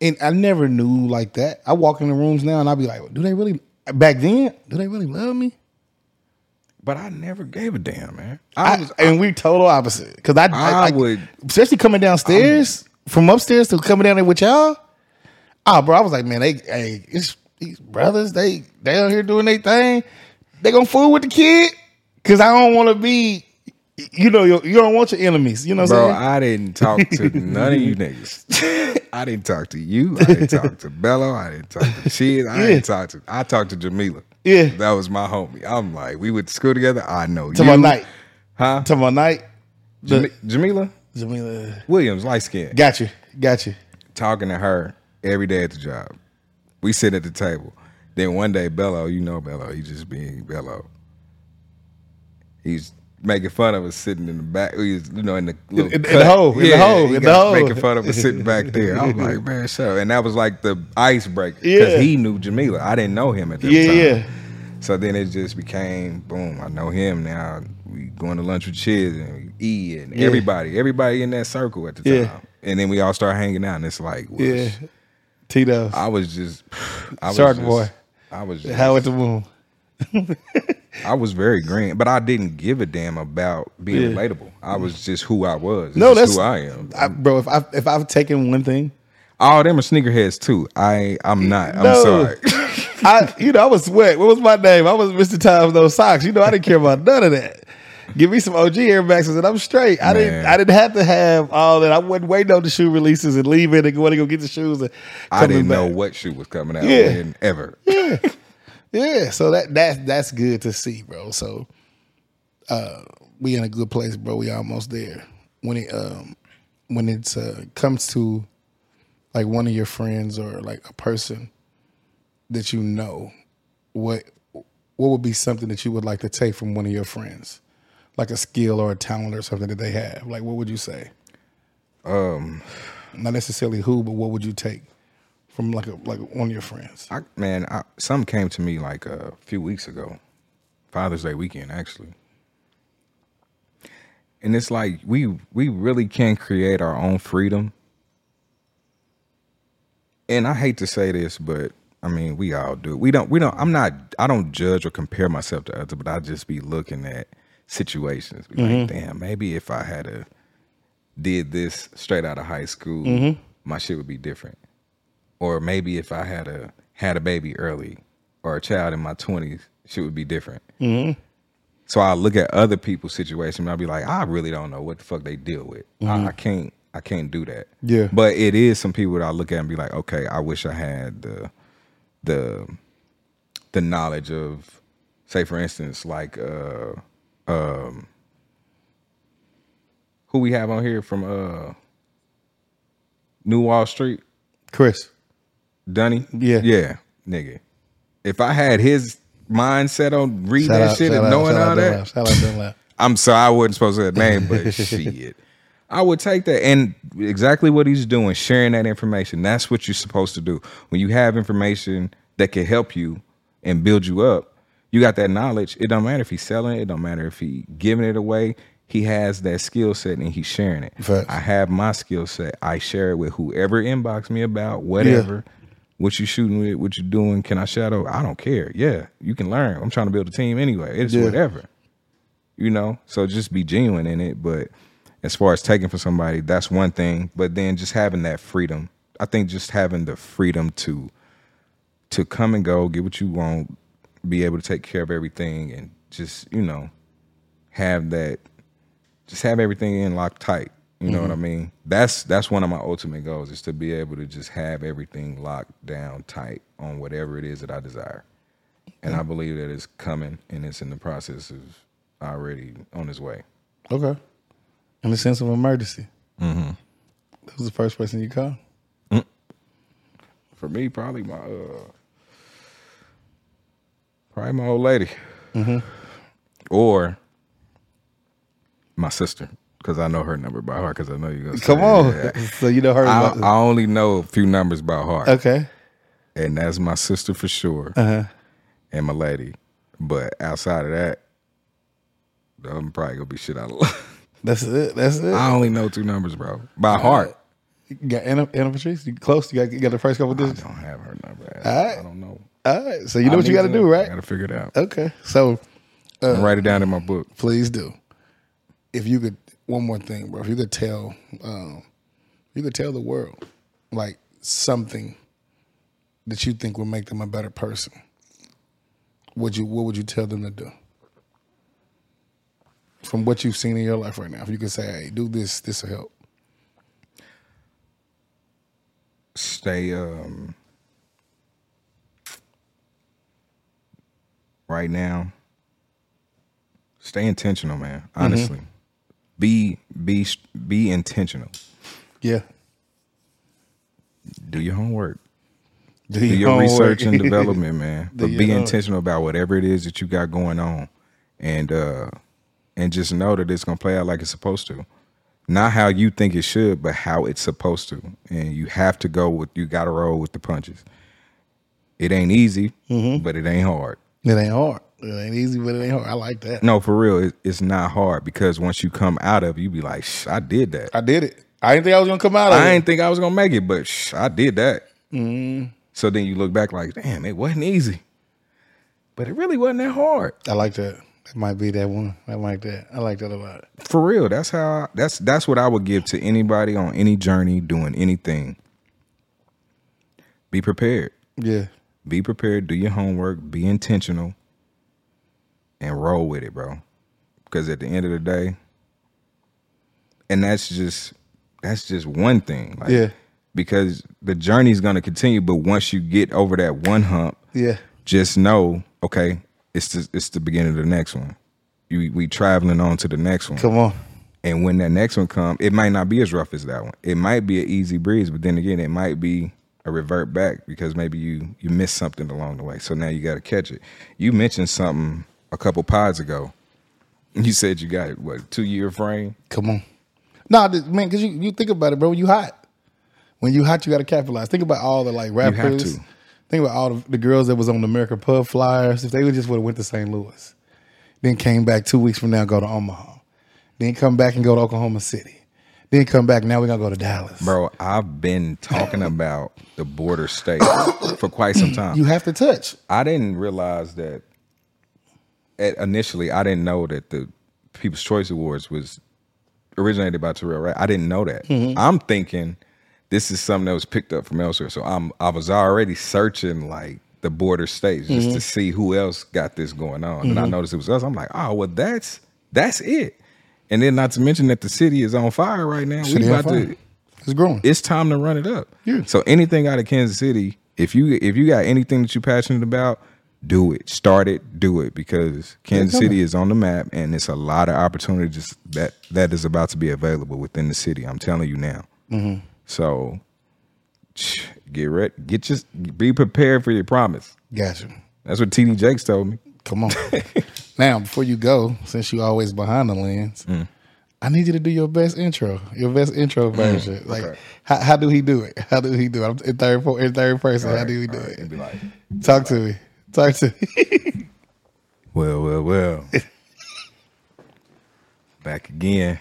And I never knew like that. I walk in the rooms now and I be like, do they really? Back then, do they really love me? But I never gave a damn, man. I, I and we total opposite. Because I, I, I would- especially coming downstairs from upstairs to coming down there with y'all. Ah, bro, I was like, man, they, hey, it's these brothers. They, they out here doing their thing. They gonna fool with the kid because I don't want to be. You know, you, don't want your enemies. You know what I'm Bro, saying? I didn't talk to none of you niggas. I didn't talk to you. I didn't talk to Bello. I didn't talk to Shid. I Yeah. didn't talk to. I talked to Jamila. Yeah. that was my homie. I'm like, we went to school together. I know to you. my night. huh? To my night. Jam- Jamila Jamila. Williams, light skin. Got you. Got you. talking to her every day at the job. We sit at the table. Then one day, Bello, you know Bello, he just being Bello. He's making fun of us sitting in the back. He's, you know, in the little in the cut. hole, in the hole, in the hole. Making fun of us sitting back there. I was like, man, so. And that was like the icebreaker because Yeah. he knew Jamila. I didn't know him at that Yeah, time. yeah. So then it just became boom. I know him now. We going to lunch with Chiz and E and Yeah. everybody, everybody in that circle at the time. Yeah. And then we all start hanging out, and it's like, well, Yeah. Tito's. I was just, I was Shark just, boy. I was, just, How at the moon. I was very green, but I didn't give a damn about being Yeah. relatable. I was just who I was. This No, that's who I am. I, bro, if I if I've taken one thing, All them are sneakerheads too. I, I'm not. I'm No. sorry. I you know I was sweat. What was my name? I was Mr. Times No Socks. You know I didn't care about none of that. Give me some OG Air Maxes and I'm straight. I didn't I didn't have to have all that. I wasn't waiting on the shoe releases and leaving and going to go get the shoes and I didn't know what shoe was coming out Yeah. when ever. Yeah, yeah. so that that that's good to see, bro. So uh we in a good place, bro. We almost there. When it um when it's uh comes to like one of your friends or like a person that you know, what what would be something that you would like to take from one of your friends? Like a skill or a talent or something that they have. Like what would you say? Um, Not necessarily who, but what would you take from like a like one of your friends? I, man, I, something came to me like a few weeks ago, Father's Day weekend actually, and it's like we we really can create our own freedom. And I hate to say this, but I mean we all do. We don't. We don't. I'm not. I don't judge or compare myself to others, but I just be looking at situations. Be like, mm-hmm. damn, maybe if I had a did this straight out of high school, mm-hmm. my shit would be different or maybe if I had a had a baby early or a child in my twenties, shit would be different. Mm-hmm. So I look at other people's situation and I'll be like, I really don't know what the fuck they deal with. I, I can't I can't do that. Yeah. But it is some people that I look at and be like, okay, I wish I had the the the knowledge of say for instance, like uh um who we have on here from uh New Wall Street, Chris. Dunny. Yeah. yeah, nigga. If I had his mindset on reading Shout that out, shit and out, knowing all that, out I'm sorry, I wasn't supposed to say that name, but shit. I would take that and exactly what he's doing, sharing that information. That's what you're supposed to do. When you have information that can help you and build you up, you got that knowledge. It don't matter if he's selling it, it don't matter if he giving it away. He has that skill set and he's sharing it. Facts. I have my skill set. I share it with whoever inbox me about whatever. What you shooting with, what you doing, can I shadow? I don't care. Yeah, you can learn. I'm trying to build a team anyway. It's Yeah. whatever you know so just be genuine in it but as far as taking from somebody that's one thing but then just having that freedom i think just having the freedom to to come and go get what you want be able to take care of everything and just you know have that just have everything in locked tight you know what i mean that's that's one of my ultimate goals is to be able to just have everything locked down tight on whatever it is that i desire and i believe that it's coming and it's in the process of already on its way Okay. In the sense of emergency. Mm-hmm. That was the first person you called. for me probably my uh probably my old lady or my sister because i know her number by heart because i know you're gonna Come on. it. so you know her. I, about- I only know a few numbers by heart okay. and that's my sister for sure Uh-huh. and my lady but outside of that i'm probably gonna be shit out of luck That's it. That's it. i only know two numbers bro by heart You got Anna, Anna Patrice? You close? You got, you got the first couple digits? I don't have her number All right. i don't know All right. So you know I what you got to to do, know. right? i gotta figure it out Okay. So write it down in my book please do. If you could, one more thing, bro. If you could tell, um, you could tell the world like something that you think would make them a better person. Would you? What would you tell them to do? From what you've seen in your life right now, if you could say, "Hey, do this. This will help." stay um right now. Stay intentional man honestly. Be be be intentional. Yeah. do your homework. Do, do your homework. research and development man. But be homework. intentional about whatever it is that you got going on. And uh and just know that it's gonna play out like it's supposed to. Not how you think it should but how it's supposed to. And you have to go with you gotta roll with the punches. It ain't easy Mm-hmm. but it ain't hard It ain't hard. It ain't easy, but it ain't hard. I like that. no for real it, it's not hard because once you come out of it you be like Shh, i did that I did it. I didn't think I was gonna come out of i it. didn't think i was gonna make it but shh, i did that Mm-hmm. so then you look back like damn it wasn't easy but it really wasn't that hard I like that. That might be that one. I like that. I like that a lot. For real, that's how that's that's what I would give to anybody on any journey doing anything. Be prepared. Yeah. Be prepared, do your homework, be intentional and roll with it, bro. Because at the end of the day, and that's just that's just one thing. Like, Yeah. Because the journey's gonna continue, but once you get over that one hump, Yeah. just know, okay, it's the it's the beginning of the next one. You we traveling on to the next one. Come on. And when that next one come, it might not be as rough as that one. It might be an easy breeze, but then again, it might be a revert back because maybe you you missed something along the way. So now you got to catch it. You mentioned something a couple pods ago. You said you got what two year frame. Come on. No, th- man, because you, you think about it, bro. When you hot, when you hot, you got to capitalize. Think about all the like have rappers. to. Think about all the, the girls that was on the American Pub Flyers. If they would just would have went to St. Louis, then came back two weeks from now, go to Omaha, then come back and go to Oklahoma City, then come back. Now we're gonna go to Dallas, Bro, I've been talking about the border state for quite some time. You have to touch. I didn't realize that at, initially. I didn't know that the People's Choice Awards was originated by Terrell. Right? I didn't know that. Mm-hmm. I'm thinking this is something that was picked up from elsewhere. So I'm I was already searching like the border states just Mm-hmm. to see who else got this going on. And I noticed it was us. I'm like, oh well, that's that's it. And then not to mention that the city is on fire right now. City we about to It's growing. it's time to run it up. Yeah. So anything out of Kansas City, if you if you got anything that you're passionate about, do it. Start it, do it because Kansas. City is on the map and it's a lot of opportunities that that is about to be available within the city. I'm telling you now. Mm-hmm. So get ready, get just be prepared for your promise. Gotcha. That's what TD Jakes told me. Come on. now, before you go, since you always behind the lens, Mm. I need you to do your best intro, your best intro version. Like, okay. how, how do he do it? How do he do it? I'm in third, in third person. how do he do right, it? like, Talk to me. Talk to me. Well, well, well. Back again.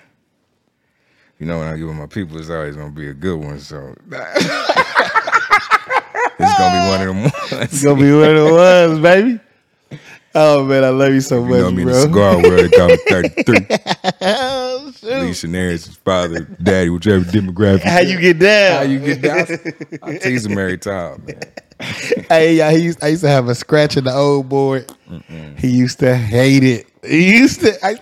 You know, when I give it my people, it's always gonna be a good one. So it's gonna be one of them it's ones. gonna be one of the ones, baby. Oh man, I love you so You much, know me in the bro. cigar they call me 33. Oh. Lisa father, daddy, whichever demographic. How you get down? How you get down? I tease him every time, man. Hey, yeah, he used, I used to have a scratch in the old board. He used to hate it. He used to. I,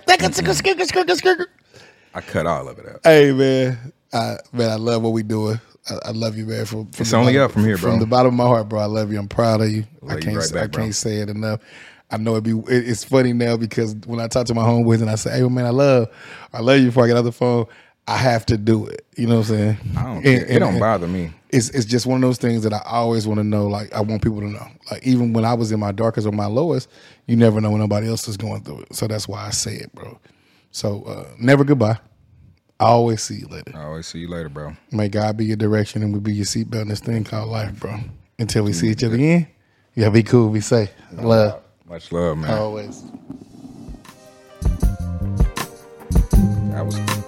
I cut all of it out. hey man, I, man, I love what we doing. I, I love you, man. From, from It's only bottom- up from here, bro. From the bottom of my heart, bro. I love you. I'm proud of you. I Love you can't. right say- I bro. can't say it enough. I know it be. It, it's funny now because when I talk to my homeboys and I say, "Hey, man, I love, I love you," before I get off the phone, I have to do it. You know what I'm saying? I don't And- it and- don't bother me. it's it's just one of those things that I always want to know. Like I want people to know. Like even when I was in my darkest or my lowest, you never know when nobody else is going through it. So that's why I say it, bro. So uh, never goodbye. I always see you later. I always see you later, bro. May God be your direction and we be your seatbelt in this thing called life, bro. Until we see each other again, yeah, be cool, be safe, love, much love, man. Always. That was.